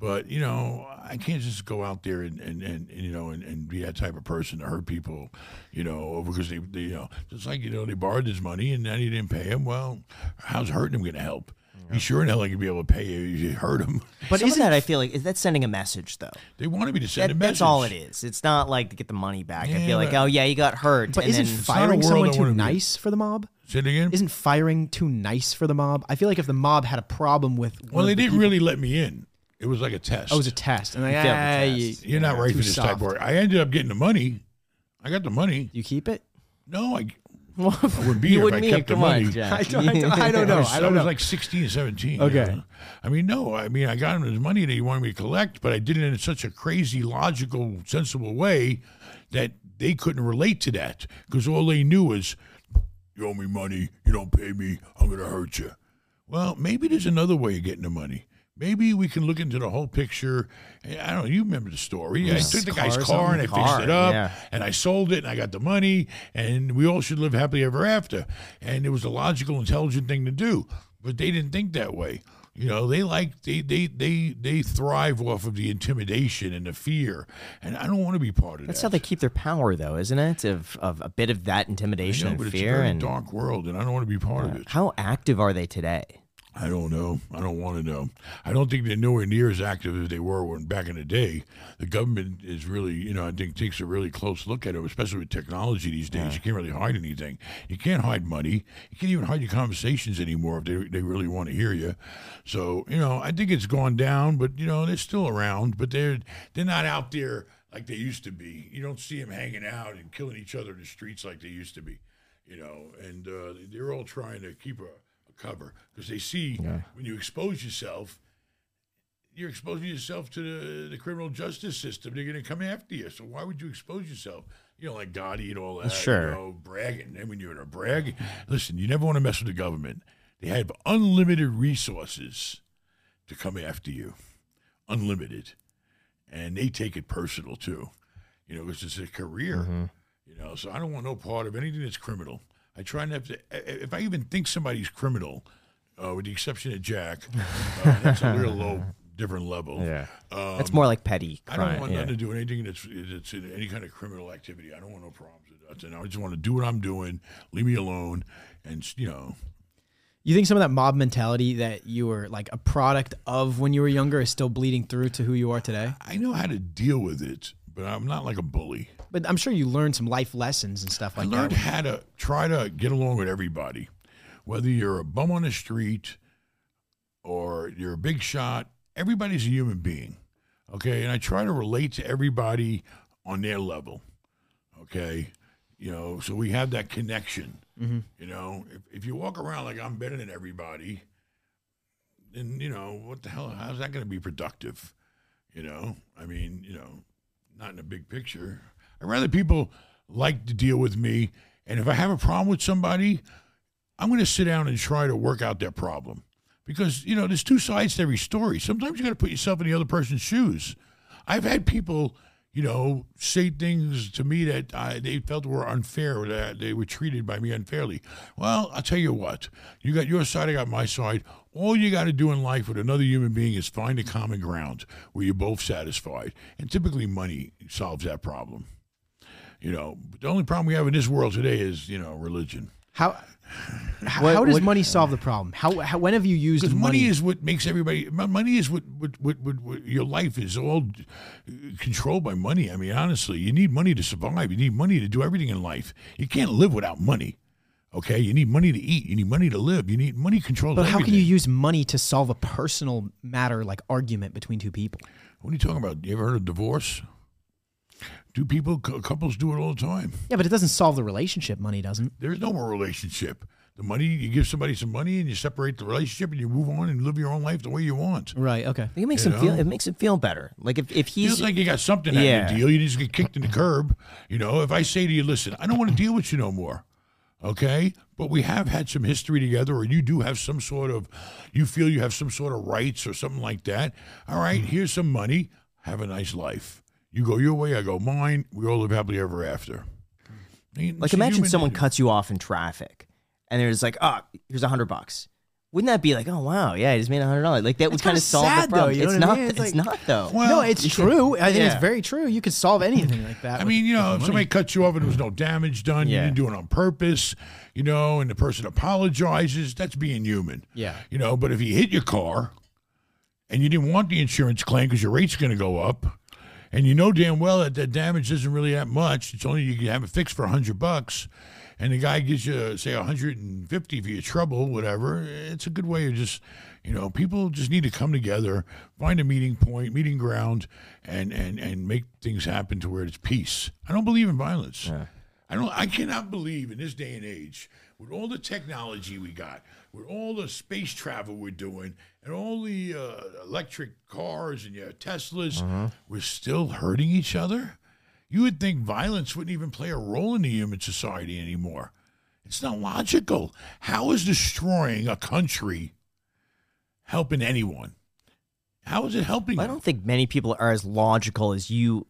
but you know, I can't just go out there and and, and, and you know and, and be that type of person to hurt people, you know, because they, they you know just like you know they borrowed his money and then he didn't pay him. Well, how's hurting him going to help? He sure in hell ain't gonna be able to pay you. if You hurt him. [laughs] But some of that, I feel like, is that sending a message, though? They wanted me to send That, a message. that's all it is. It's not like to get the money back. I feel like, oh, yeah, you got hurt. But and isn't then, firing someone too wanna be nice for the mob? Say it again. Isn't firing too nice for the mob? I feel like if the mob had a problem with Well, they the didn't people- really let me in. It was like a test. Oh, it was a test, and I failed the ah, test. you, You're not too for this type of work. I ended up getting the money. I got the money. You keep it? No, I, [laughs] I wouldn't be here if I kept the money. Jack. [laughs] I don't, I don't, I don't know. I was, I don't was know. like 16, 17. Okay. you know. I mean, no. I mean, I got him his money that he wanted me to collect, but I did it in such a crazy, logical, sensible way that they couldn't relate to that because all they knew was, you owe me money, you don't pay me, I'm going to hurt you. Well, maybe there's another way of getting the money. Maybe we can look into the whole picture. Eh, I don't know. You remember the story? I took the guy's car and I something? fixed it up, yeah. and I sold it, and I got the money, and we all should live happily ever after. And it was a logical, intelligent thing to do. But they didn't think that way. You know, they like they they they they thrive off of the intimidation and the fear, and I don't want to be part of That's that. That's how they keep their power, though, isn't it? Of of a bit of that intimidation know, and but it's a fear. very And dark world, and I don't want to be part of it. how active are they today? I don't know. I don't want to know. I don't think they're nowhere near as active as they were when back in the day. The government is really, you know, I think takes a really close look at it, especially with technology these days. You can't really hide anything. You can't hide money. You can't even hide your conversations anymore if they, they really want to hear you. So, you know, I think it's gone down, but you know, they're still around, but they're they're not out there like they used to be. You don't see them hanging out and killing each other in the streets like they used to be. You know, and uh, they're all trying to keep a cover because they see when you expose yourself, you're exposing yourself to the, the criminal justice system. They're going to come after you. So why would you expose yourself? You know, like Gotti and all that. Sure. You know, bragging. And when you're in a brag, listen, you never want to mess with the government. They have unlimited resources to come after you, unlimited, and they take it personal too. You know, because it's a career. Mm-hmm. You know, so I don't want no part of anything that's criminal. I try not to. If I even think somebody's criminal, uh, with the exception of Jack, uh, that's a real low, different level. That's more like petty I don't want yeah. nothing to do with anything that's that's in any kind of criminal activity. I don't want no problems with that. And I just want to do what I'm doing. Leave me alone, and you know, You think some of that mob mentality that you were like a product of when you were younger is still bleeding through to who you are today? I know how to deal with it, but I'm not like a bully. But I'm sure you learned some life lessons and stuff like I learned that. how to try to get along with everybody, whether you're a bum on the street or you're a big shot. Everybody's a human being, okay? And I try to relate to everybody on their level, okay? You know, so we have that connection. Mm-hmm. You know, if, if you walk around like I'm better than everybody, then you know what the hell? How's that going to be productive? You know, I mean, you know, not in the big picture. I'd rather people like to deal with me, and if I have a problem with somebody, I'm going to sit down and try to work out their problem. Because you know, there's two sides to every story. Sometimes you got to put yourself in the other person's shoes. I've had people, you know, say things to me that I, they felt were unfair, that they were treated by me unfairly. Well, I'll tell you what. You got your side, I got my side. All you got to do in life with another human being is find a common ground where you're both satisfied. And typically, money solves that problem. You know, the only problem we have in this world today is, you know, religion. How, What- how does what- money solve the problem? How, how when have you used money? money is what makes everybody. Money is what, what, what, what, what your life is all controlled by money. I mean, honestly, you need money to survive. You need money to do everything in life. You can't live without money. Okay, you need money to eat. You need money to live. You need money controls. but how can you use money to solve a personal matter like argument between two people? What are you talking about? You ever heard of divorce? Do people couples do it all the time? Yeah, but it doesn't solve the relationship. Money doesn't. There's no more relationship. The money you give somebody some money and you separate the relationship and you move on and live your own life the way you want. Right. Okay. It makes You him feel. It makes him feel better. Like if, if he's Feels like you got something out Yeah. of the deal. You just get kicked in the curb. You know, if I say to you, listen, I don't want to deal with you no more. Okay? But we have had some history together, or you do have some sort of, you feel you have some sort of rights or something like that. All right, here's some money. Have a nice life. You go your way, I go mine. We all live happily ever after. I mean, like imagine someone nature. cuts you off in traffic, and there's like, oh, here's a hundred bucks. Wouldn't that be like, oh wow, yeah, I just made a hundred dollars? Like that would kind kinda solve sad, the problem. though, it's what I not. mean? It's, It's like- not though. Well, no, it's true. I think Yeah. it's very true. You could solve anything like that. I mean, you know, if money. somebody cuts you off and there was no damage done, you didn't do it on purpose, you know, and the person apologizes, that's being human. Yeah. You know, but if you hit your car and you didn't want the insurance claim because your rate's going to go up, and you know damn well that that damage isn't really that much, it's only you can have it fixed for a hundred bucks, and the guy gives you say a 150 for your trouble, whatever, it's a good way of just, you know, people just need to come together, find a meeting point, meeting ground, and and and make things happen to where it's peace. I don't believe in violence. I don't. I cannot believe in this day and age, with all the technology we got, with all the space travel we're doing, and all the uh, electric cars and your Teslas, we're still hurting each other. You would think violence wouldn't even play a role in the human society anymore. It's not logical. How is destroying a country helping anyone? How is it helping? I don't think many people are as logical as you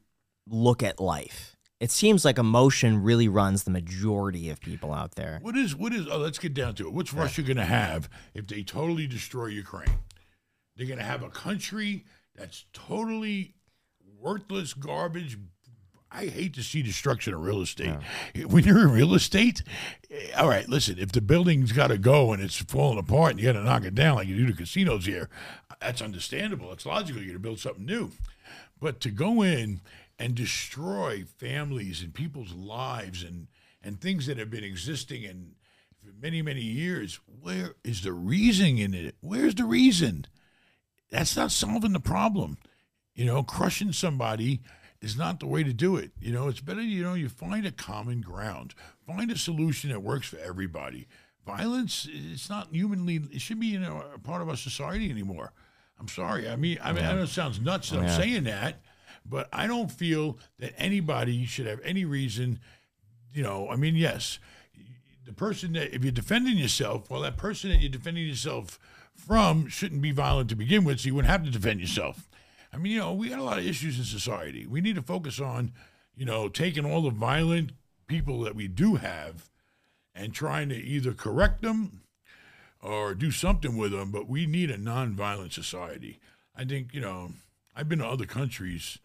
look at life. It seems like emotion really runs the majority of people out there. What is what is? Oh, let's get down to it. What's Russia going to have if they totally destroy Ukraine? They're going to have a country that's totally worthless garbage. I hate to see destruction of real estate. When you're in real estate, eh, all right, listen, if the building's got to go and it's falling apart and you got to knock it down like you do the casinos here, that's understandable. It's logical. You're going to build something new. But to go in and destroy families and people's lives and, and things that have been existing in for many, many years, where is the reason in it? Where's the reason? That's not solving the problem. You know, crushing somebody is not the way to do it. You know, it's better, you know, you find a common ground, find a solution that works for everybody. Violence, it's not humanly, it should be, you know, a part of our society anymore. I'm sorry. I mean, I mean, I know it sounds nuts that I'm saying that, but I don't feel that anybody should have any reason, you know, I mean, yes, the person that, if you're defending yourself, well, that person that you're defending yourself from shouldn't be violent to begin with, so you wouldn't have to defend yourself. I mean, you know, we got a lot of issues in society. We need to focus on, you know, taking all the violent people that we do have and trying to either correct them or do something with them. But we need a nonviolent society. I think, you know, I've been to other countries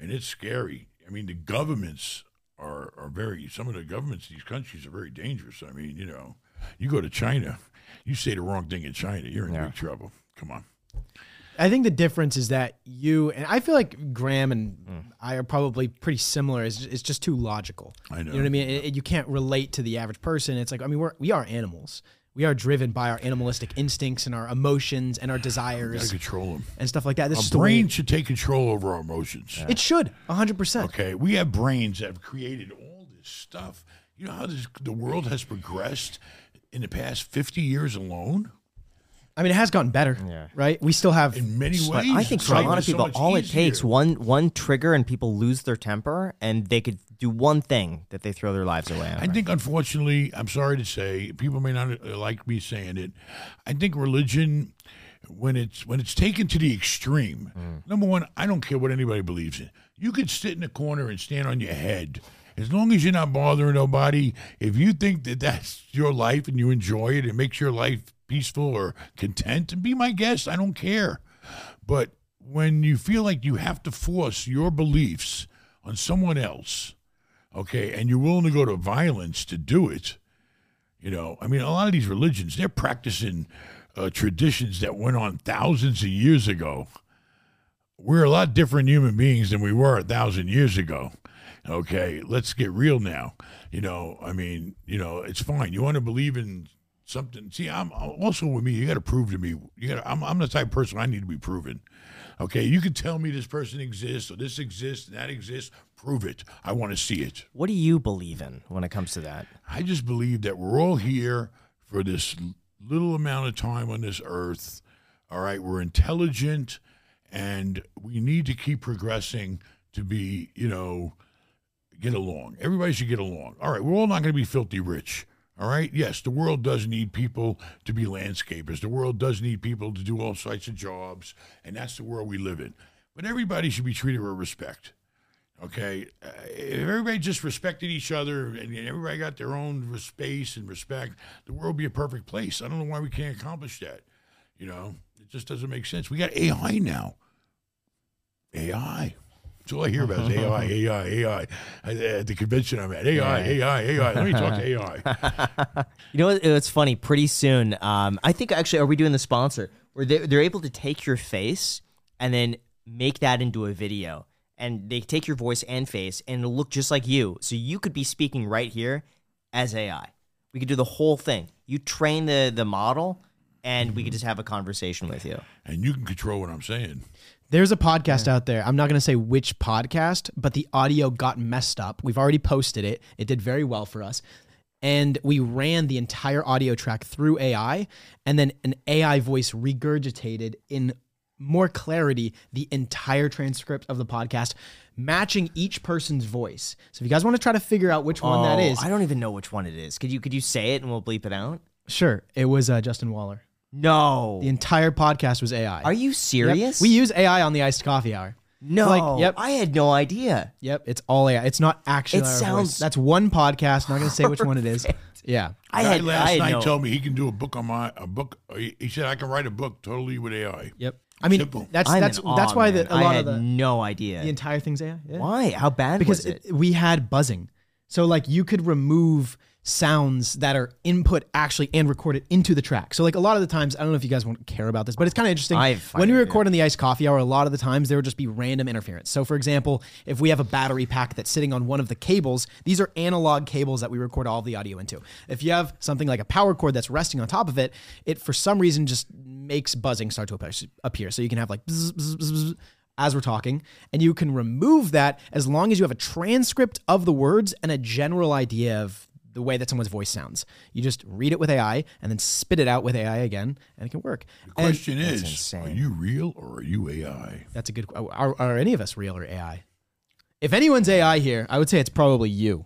and it's scary. I mean, the governments are, are very, some of the governments these countries are very dangerous. I mean, you know, you go to China, you say the wrong thing in China, you're in big trouble. Come on. I think the difference is that you and I feel like Graham and hmm. I are probably pretty similar. It's, it's just too logical. I know. You know what I mean? It- it- you can't relate to the average person. It's like I mean, we're we are animals. We are driven by our animalistic instincts and our emotions and our Gotta desires control them. and stuff like that. This Our is the way- brain should take control over our emotions. It should, hundred percent. Okay, we have brains that have created all this stuff. You know how this, the world has progressed in the past 50 years alone? I mean, it has gotten better, right? We still have In many ways. I think for a lot of is so people, much all it takes one one trigger and people lose their temper, and they could do one thing that they throw their lives away. I over. think, unfortunately, I'm sorry to say, people may not uh, like me saying it. I think religion, when it's when it's taken to the extreme, number one, I don't care what anybody believes in. You could sit in a corner and stand on your head. As long as you're not bothering nobody, if you think that that's your life and you enjoy it, it makes your life peaceful or content, and be my guest. I don't care. But when you feel like you have to force your beliefs on someone else, okay, and you're willing to go to violence to do it, you know, I mean, a lot of these religions, they're practicing uh, traditions that went on thousands of years ago. We're a lot different human beings than we were a thousand years ago. Okay, let's get real now. You know, I mean, you know, it's fine. You want to believe in something. See, I'm also with me. You got to prove to me. You got. I'm, I'm the type of person I need to be proven. Okay, you can tell me this person exists or this exists and that exists. Prove it. I want to see it. what do you believe in when it comes to that? I just believe that we're all here for this little amount of time on this earth. All right, we're intelligent and we need to keep progressing to be, you know, get along. Everybody should get along. All right, we're all not going to be filthy rich. All right, yes, the world does need people to be landscapers. The world does need people to do all sorts of jobs, and that's the world we live in. But everybody should be treated with respect. Okay, uh, if everybody just respected each other and everybody got their own space and respect, the world would be a perfect place. I don't know why we can't accomplish that. You know, it just doesn't make sense. We got AI now. AI. That's all I hear about is AI, AI, AI. At the convention I'm at, AI, AI, AI. Let me talk to AI. [laughs] You know, it's funny. Pretty soon, um, I think actually, are we doing the sponsor where they, they're able to take your face and then make that into a video, and they take your voice and face, and it'll look just like you. So you could be speaking right here, as AI. We could do the whole thing. You train the the model, and we could just have a conversation with you. and you can control what I'm saying. There's a podcast out there. I'm not going to say which podcast, but the audio got messed up. We've already posted it. It did very well for us. And we ran the entire audio track through AI, and then an AI voice regurgitated in more clarity the entire transcript of the podcast, matching each person's voice. So if you guys want to try to figure out which one that Oh, I don't even know which one it is. Could you could you say it and we'll bleep it out? sure, it was uh, Justin Waller. No. The entire podcast was AI. Are you Yep. serious? We use AI on the iced coffee hour. no. like, yep. I had no idea. Yep, it's all AI. It's not actually. It our voice. sounds That's one podcast. Not going to say which one it is. Yeah. I had last I had night no, told me he can do a book on my a book. He he said I can write a book totally with AI. Yep. I mean, Simple. that's I'm that's in awe, that's why man. the, a I lot had of the no idea. the entire thing's AI. Yeah. Why? How bad Because was it? it, we had buzzing, so like you could remove sounds that are input actually and recorded into the track. So like a lot of the times, I don't know if you guys won't care about this, but it's kind of interesting. When we record on the iced coffee hour, a lot of the times there would just be random interference. So for example, if we have a battery pack that's sitting on one of the cables, these are analog cables that we record all the audio into. If you have something like a power cord that's resting on top of it, it for some reason just makes buzzing start to appear- appear. So you can have like bzz, bzz, bzz, as we're talking, and you can remove that as long as you have a transcript of the words and a general idea of the way that someone's voice sounds. You just read it with AI and then spit it out with AI again, and it can work. The And question is, are you real or are you AI? that's a good. Are, are any of us real or AI? If anyone's AI here, I would say it's probably you.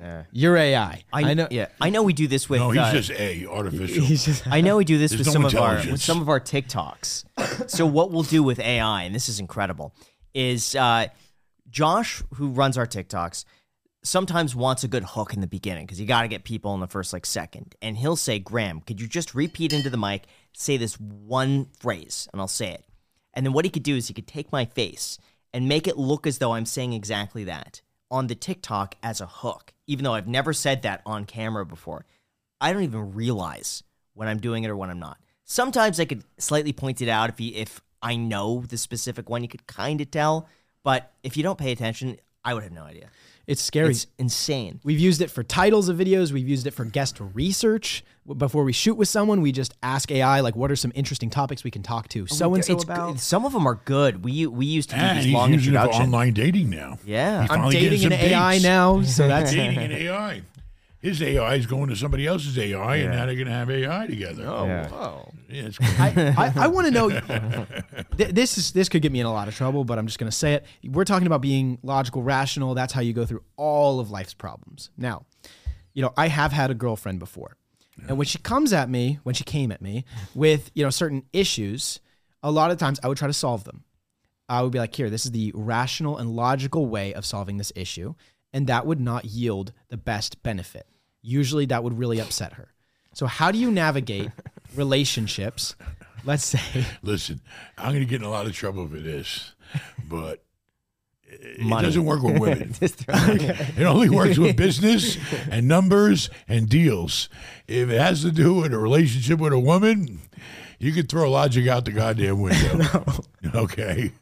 Yeah. You're AI. I, know. Yeah, I know we do this with. No, he's uh, just A, artificial. He's just. I know we do this with no some of our with some of our TikToks. so what we'll do with AI, and this is incredible, is uh, Josh, who runs our TikToks, sometimes wants a good hook in the beginning because you got to get people in the first like second, and he'll say, "Graham, could you just repeat into the mic, say this one phrase, and I'll say it." And then what he could do is he could take my face and make it look as though I'm saying exactly that on the TikTok as a hook, even though I've never said that on camera before. I don't even realize when I'm doing it or when I'm not. Sometimes I could slightly point it out if you, if I know the specific one, you could kind of tell. But if you don't pay attention, I would have no idea. It's scary. It's insane. We've used it for titles of videos. We've used it for guest research. Before we shoot with someone, we just ask AI like, "What are some interesting topics we can talk to so and so about?" good. Some of them are good. We we used to do and these long using it for introductions. online dating now. Yeah. He's I'm dating an some AI now, [laughs] so that's dating an AI. His AI is going to somebody else's AI, and now they're going to have AI together. Oh, wow. yeah, it's cool. I, I, I want to know. [laughs] th- this is this could get me in a lot of trouble, but I'm just going to say it. We're talking about being logical, rational. That's how you go through all of life's problems. Now, you know, I have had a girlfriend before, and when she comes at me, when she came at me with you know certain issues, a lot of times I would try to solve them. I would be like, here, this is the rational and logical way of solving this issue, and that would not yield the best benefit. Usually, that would really upset her. So, how do you navigate [laughs] relationships? Let's say Listen, I'm going to get in a lot of trouble for this, but it Money. doesn't work with women. [laughs] It only works with [laughs] business and numbers and deals. If it has to do with a relationship with a woman, you could throw logic out the goddamn window. Okay.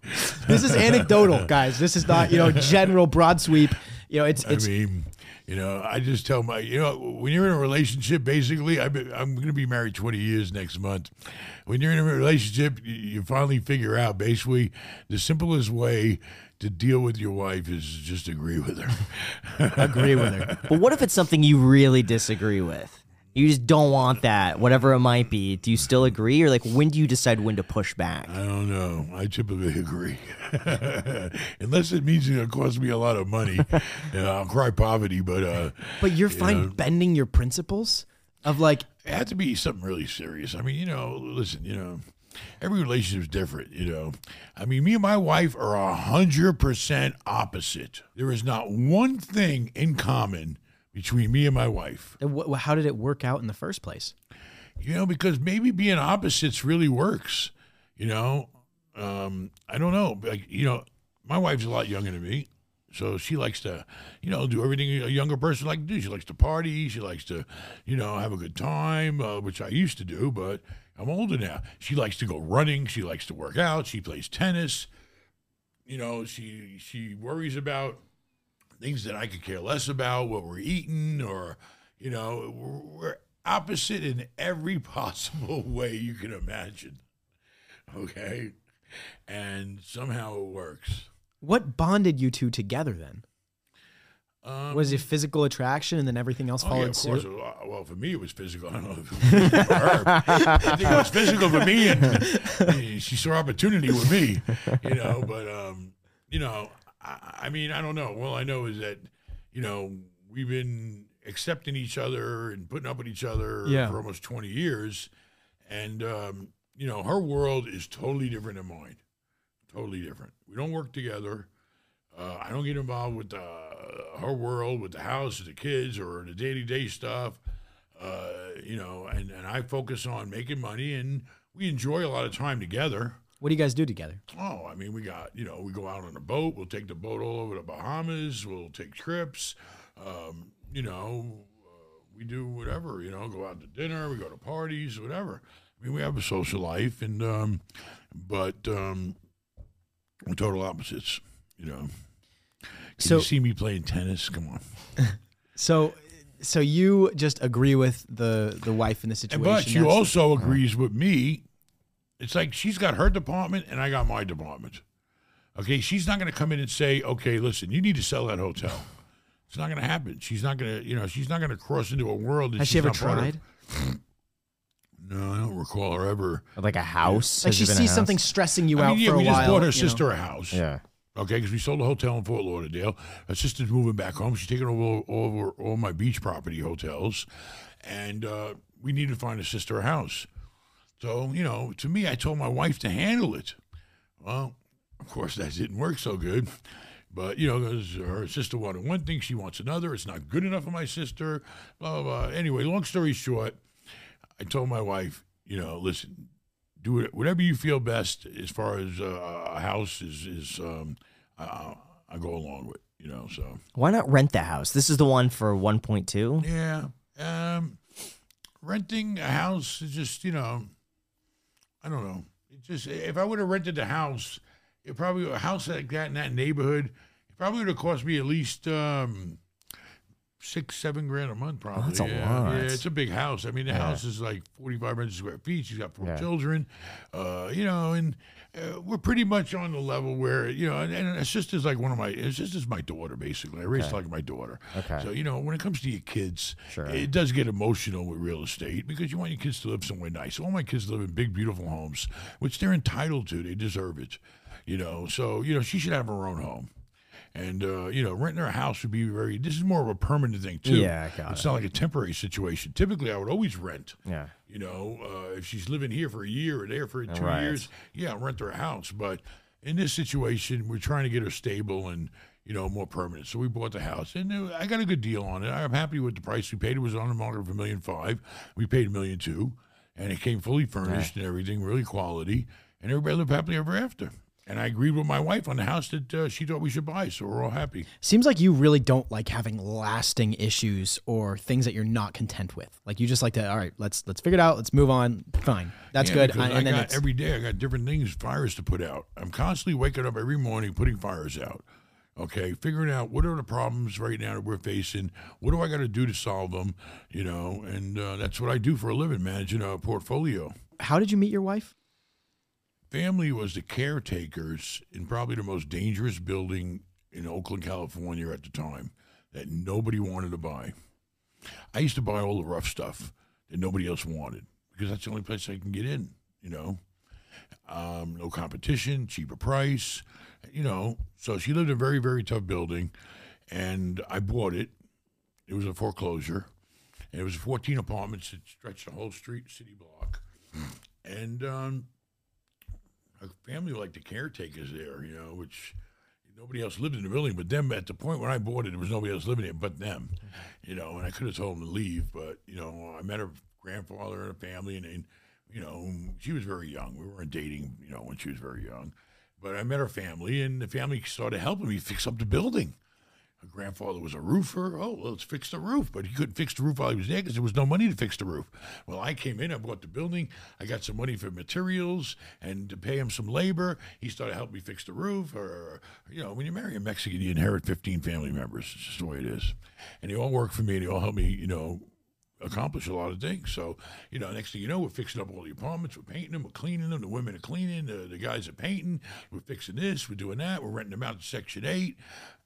this is anecdotal, guys. This is not you know general broad sweep. You know, it's I mean, you know, I just tell my, you know, when you're in a relationship, basically, been, I'm going to be married 20 years next month. When you're in a relationship, you finally figure out basically the simplest way to deal with your wife is just agree with her. agree with her. [laughs] But what if it's something you really disagree with? You just don't want that, whatever it might be. Do you still agree, or like when do you decide when to push back? I don't know. I typically agree. [laughs] Unless it means going to cost me a lot of money. [laughs] you know, I'll cry poverty, but uh, But you're fine bending your principles of like it had to be something really serious. I mean, you know, listen, you know, every relationship is different, you know. I mean, me and my wife are a hundred percent opposite. There is not one thing in common between me and my wife. wh- how did it work out in the first place? You know, because maybe being opposites really works. You know, um, I don't know. Like, you know, my wife's a lot younger than me. So she likes to, you know, do everything a younger person like to do. She likes to party. She likes to, you know, have a good time, uh, which I used to do, but I'm older now. She likes to go running. She likes to work out. She plays tennis. You know, she she worries about things that I could care less about, what we're eating, or You know, we're, opposite in every [laughs] possible way you can imagine. Okay, and somehow it works. What bonded you two together then? Um, Was it physical attraction and then everything else Oh, followed yeah, suit? Uh, Well, for me, it was physical. I don't know if it was physical for her. [laughs] I think it was physical for me, and she saw opportunity with me, you know. But um, you know, I, I mean, I don't know. Well, I know is that you know we've been accepting each other and putting up with each other Yeah. for almost twenty years, and um, you know, her world is totally different than mine. Totally different. We don't work together. Uh, I don't get involved with uh, her world, with the house, the kids, or the day to day stuff. Uh, you know, and, and I focus on making money, and we enjoy a lot of time together. What do you guys do together? Oh, I mean, we got, you know, we go out on a boat. We'll take the boat all over the Bahamas. We'll take trips. Um, you know, uh, we do whatever, you know, go out to dinner. We go to parties, whatever. I mean, we have a social life, and, um, but um, we're total opposites, you know. Can So- you see me playing tennis? Come on. [laughs] So, so you just agree with the the wife in the And situation. but she also agrees with me. It's like she's got her department and I got my department. Okay, she's not going to come in and say, "Okay, listen, you need to sell that hotel." It's not going to happen. She's not going to, you know, she's not going to cross into a world that has she's she ever not part of. tried? No, I don't recall her ever. Like a house. Like Has she it been a sees house? something stressing you I out mean, yeah, for a we while. just bought her you know? sister a house. Yeah. Okay, because we sold a hotel in Fort Lauderdale. Her sister's moving back home. She's taking over over all my beach property hotels, and uh, we need to find a sister a house. So you know, to me, I told my wife to handle it. Well, of course, that didn't work so good. But you know, 'cause her sister wanted one thing, she wants another. It's not good enough for my sister. Blah blah. blah. Anyway, long story short, I told my wife, you know, listen, do it whatever you feel best as far as uh, a house is is um, I, I go along with you know so Why not rent the house? This is the one for 1.2. yeah um, renting a house is just you know I don't know it just if I would have rented the house it probably a house like that in that neighborhood it probably would have cost me at least um, six seven grand a month probably that's a yeah. lot. yeah it's a big house I mean the Yeah. house is like 4500 square feet she's got four Yeah. children uh, you know and uh, we're pretty much on the level where you know, and, and her sister's like one of my. Her sister's my daughter, basically. I raised her like my daughter. Okay. So you know, when it comes to your kids, Sure. it does get emotional with real estate because you want your kids to live somewhere nice. All my kids live in big, beautiful homes, which they're entitled to. They deserve it. You know, so you know she should have her own home. And uh, you know, renting her a house would be very. This is more of a permanent thing too. Yeah, got It's it. not like a temporary situation. Typically, I would always rent. Yeah. You know, uh, if she's living here for a year or there for two Right. years, yeah, I'll rent her a house. But in this situation, we're trying to get her stable and you know more permanent. So we bought the house, and uh, I got a good deal on it. I'm happy with the price we paid. It was on the market for a million five. We paid a million two, and it came fully furnished and everything, really quality. And everybody lived happily ever after. And I agreed with my wife on the house that uh, she thought we should buy, so we're all happy. Seems like you really don't like having lasting issues or things that you're not content with. Like you just like to, all right, let's let's figure it out. Let's move on. Fine, that's Yeah, good. I- I, and then got it's, every day I got different things, fires to put out. I'm constantly waking up every morning putting fires out. Okay, figuring out what are the problems right now that we're facing. What do I got to do to solve them? You know, and uh, that's what I do for a living, managing a portfolio. how did you meet your wife? Family was the caretakers in probably the most dangerous building in Oakland, California at the time that nobody wanted to buy. I used to buy all the rough stuff that nobody else wanted because that's the only place I can get in, you know. Um, no competition, cheaper price, you know. So she lived in a very, very tough building, and I bought it. It was a foreclosure, and it was 14 apartments that stretched the whole street, city block, and um, her family like the caretakers there, you know, which nobody else lived in the building but them. At the point when I bought it, there was nobody else living there but them, you know. And I could have told them to leave, but you know, I met her grandfather and her family, and, and you know, she was very young. We weren't dating, you know, when she was very young. But I met her family, and the family started helping me fix up the building. Her grandfather was a roofer. Oh, well, let's fix the roof. But he couldn't fix the roof while he was there because there was no money to fix the roof. Well, I came in, I bought the building, I got some money for materials and to pay him some labor. He started helping me fix the roof. Or, you know, when you marry a Mexican, you inherit 15 family members. It's just the way it is. And they all work for me and they all help me, you know, accomplish a lot of things. So, you know, next thing you know, we're fixing up all the apartments, we're painting them, we're cleaning them, the women are cleaning, the, the guys are painting, we're fixing this, we're doing that, we're renting them out to Section 8,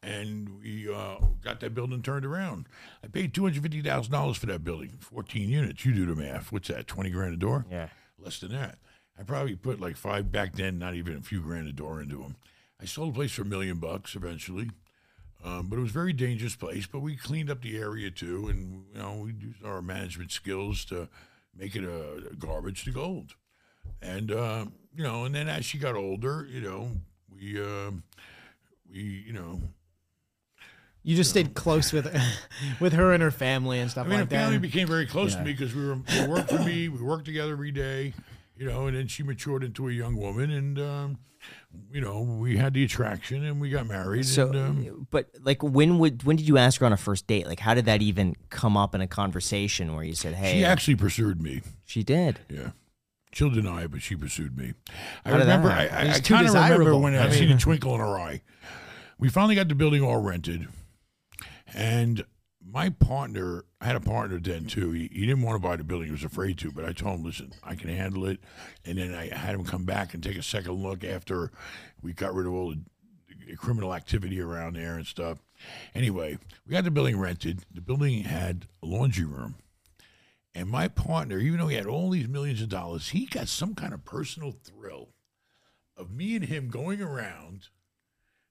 and we uh, got that building turned around. I paid $250,000 for that building, 14 units. You do the math. What's that, 20 grand a door? Yeah. Less than that. I probably put like five back then, not even a few grand a door into them. I sold the place for a million bucks eventually. Um, but it was a very dangerous place. But we cleaned up the area too, and you know we used our management skills to make it a garbage to gold. And uh, you know, and then as she got older, you know, we uh, we you know, You just stayed close with [laughs] with her and her family and stuff I mean, like the family that. became very close to me because we were we worked for me, we worked together every day, you know, and then she matured into a young woman, and um, you know, we had the attraction, and we got married. So, and, um, but like, when would when did you ask her on a first date? Like, how did that even come up in a conversation where you said, "Hey, she actually pursued me. she did"? Yeah. She'll deny it, but she pursued me. I How did remember, I. I, I kind of remember when I, I seen a twinkle in her eye. We finally got the building all rented, and my partner, I had a partner then too. He, he didn't want to buy the building; he was afraid to. But I told him, "Listen, I can handle it." And then I had him come back and take a second look after we got rid of all the criminal activity around there and stuff. Anyway, we got the building rented. The building had a laundry room. And my partner, even though he had all these millions of dollars, he got some kind of personal thrill of me and him going around,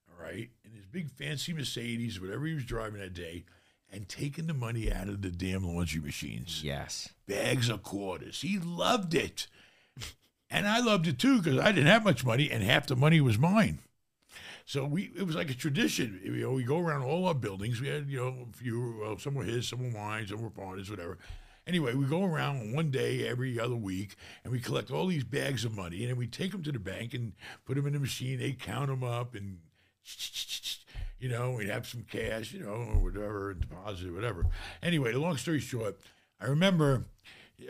all right, in his big fancy Mercedes, whatever he was driving that day, and taking the money out of the damn laundry machines. Yes. Bags of quarters. He loved it. And I loved it too because I didn't have much money and half the money was mine. So we it was like a tradition. You know, we go around all our buildings. We had, you know, a few, well, some were his, some were mine, some were partners, whatever. Anyway, we go around one day every other week and we collect all these bags of money and then we take them to the bank and put them in the machine. They count them up and, you know, we'd have some cash, you know, or whatever, deposit, or whatever. Anyway, long story short, I remember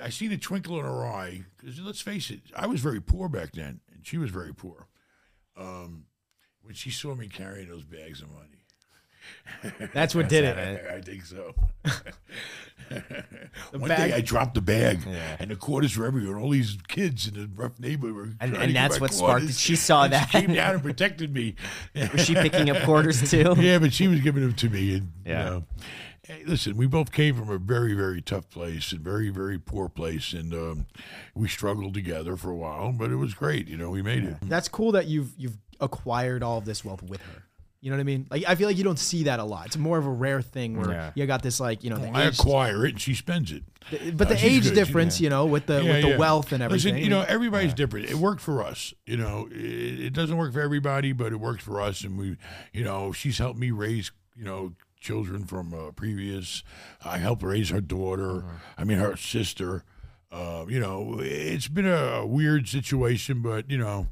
I seen a twinkle in her eye because let's face it, I was very poor back then and she was very poor. Um, when she saw me carrying those bags of money. That's what did it. I, I think so. [laughs] One bag- day I dropped the bag, and the quarters were everywhere. And all these kids in the rough neighborhood were And- and that's what sparked it. She saw that. She came down and [laughs] protected me. Was she picking up quarters [laughs] too? yeah, but she was giving them to me. And, Yeah. You know, hey, listen, we both came from a very, very tough place and very, very poor place, and um, we struggled together for a while, but it was great. You know, we made it. That's cool that you've you've acquired all of this wealth with her. You know what I mean? Like I feel like you don't see that a lot. It's more of a rare thing where Yeah. you got this like you know the I acquire it, and she spends it. but the Uh, age good. Difference, you know, with the Yeah, with the wealth and everything. Listen, you know, everybody's different. It worked for us. You know, it, it doesn't work for everybody, but it works for us. And we, you know, she's helped me raise, you know, children from uh, previous. I helped raise her daughter. I mean, her sister. Uh, you know, it's been a weird situation, but you know,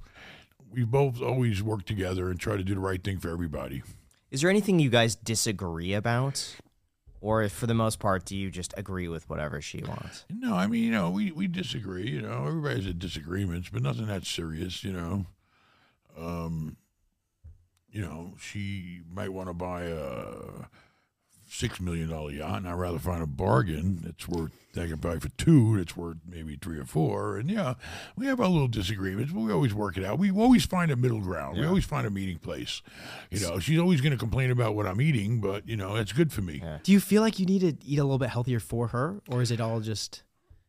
we both always work together and try to do the right thing for everybody. Is there anything you guys disagree about? Or if for the most part, do you just agree with whatever she wants? No, I mean, you know, we, we disagree. You know, everybody's had disagreements, but nothing that serious. You know, um, you know, she might want to buy a six million dollar yacht, and I'd rather find a bargain that's worth I can buy for two. That's worth maybe three or four. And yeah, we have our little disagreements, but we always work it out. We always find a middle ground. We always find a meeting place. You know, she's always going to complain about what I'm eating, but you know, that's good for me. do you feel like you need to eat a little bit healthier for her, or is it all just?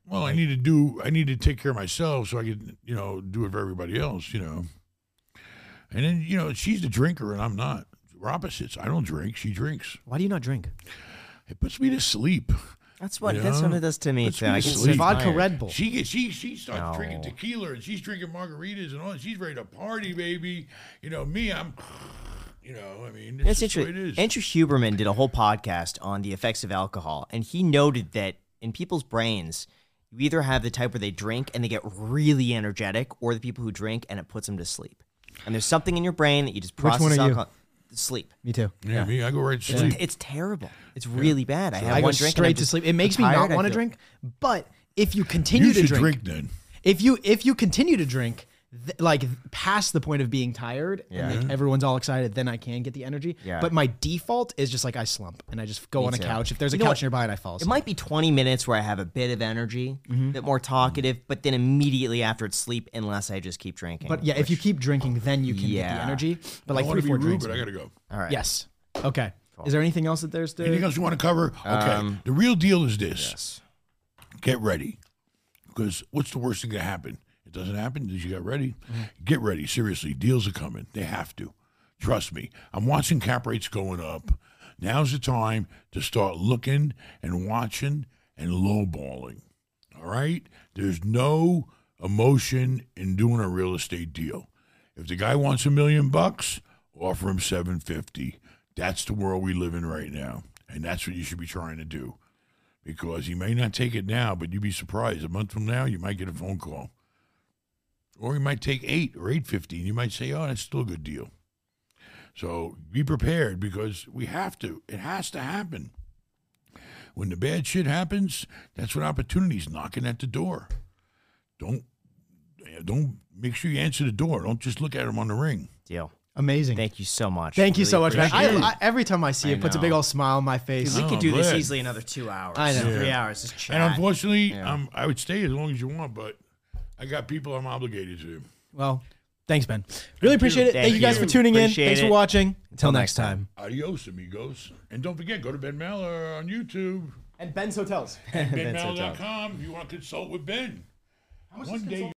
Well, I need to do. I need to take care of myself so I can, you know, do it for everybody else. You know, and then you know she's the drinker and I'm not. We're opposites. I don't drink. She drinks. Why do you not drink? It puts me to sleep. That's what You that's know, what it does to me. let's too. be I get asleep. so Vodka tired. Red Bull. She gets. She she starts No. drinking tequila and she's drinking margaritas and all. She's ready to party, baby. You know me. I'm. You know. I mean, That's it's just the way it interesting. is. Andrew Huberman did a whole podcast on the effects of alcohol, and he noted that in people's brains, you either have the type where they drink and they get really energetic, or the people who drink and it puts them to sleep. And there's something in your brain that you just Which one process are you? alcohol. Sleep. Me too. Yeah, me, I go right to It's, sleep. it's terrible. It's really bad. I have I go one drink and straight I'm to just sleep. It makes me tired, not I want to feel- drink. But if you continue You to should drink, drink then. if you if you continue to drink, th- like past the point of being tired Yeah. and like, everyone's all excited, then I can get the energy. Yeah. But my default is just like I slump and I just go Me on a too. couch. If there's a You know couch what? nearby, and I fall asleep. It asleep. might be 20 minutes where I have a bit of energy, a bit more talkative, but then immediately after it's sleep, unless I just keep drinking. but yeah, if you keep drinking, then you can get the Yeah. energy. But I like want three to be four rude, drinks. but I got to go. all right. Yes. Okay. Is there anything else that there's to? Anything else you want to cover? Okay. Um, the real deal is this. Yes. Get ready. Because what's the worst thing to happen? It doesn't happen because you got ready. Get ready. Seriously, deals are coming. They have to. Trust me. I'm watching cap rates going up. Now's the time to start looking and watching and lowballing. All right? There's no emotion in doing a real estate deal. If the guy wants a million bucks, offer him 750. That's the world we live in right now. And that's what you should be trying to do. Because he may not take it now, but you'd be surprised. A month from now, you might get a phone call. Or he might take eight or eight fifty, and you might say, Oh, that's still a good deal. So be prepared because we have to. It has to happen. When the bad shit happens, that's when opportunity's knocking at the door. Don't don't make sure you answer the door. Don't just look at him on the ring. Deal. Amazing. Thank you so much. Thank you so much, man. I. I, every time I see I it, it puts a big old smile on my face. we Oh, could do this easily another two hours. I know. Three hours. Just chat. And unfortunately, Yeah. um, I would stay as long as you want, but I got people I'm obligated to. Well, thanks, Ben. Really appreciate it. Thank, Thank you guys you. for tuning in. Appreciate Thanks for it. watching. Until next next time. Adios, amigos. And don't forget, go to Ben Mallah on YouTube. And Ben's Hotels. [laughs] BenMallah.com if you want to consult with Ben. One day.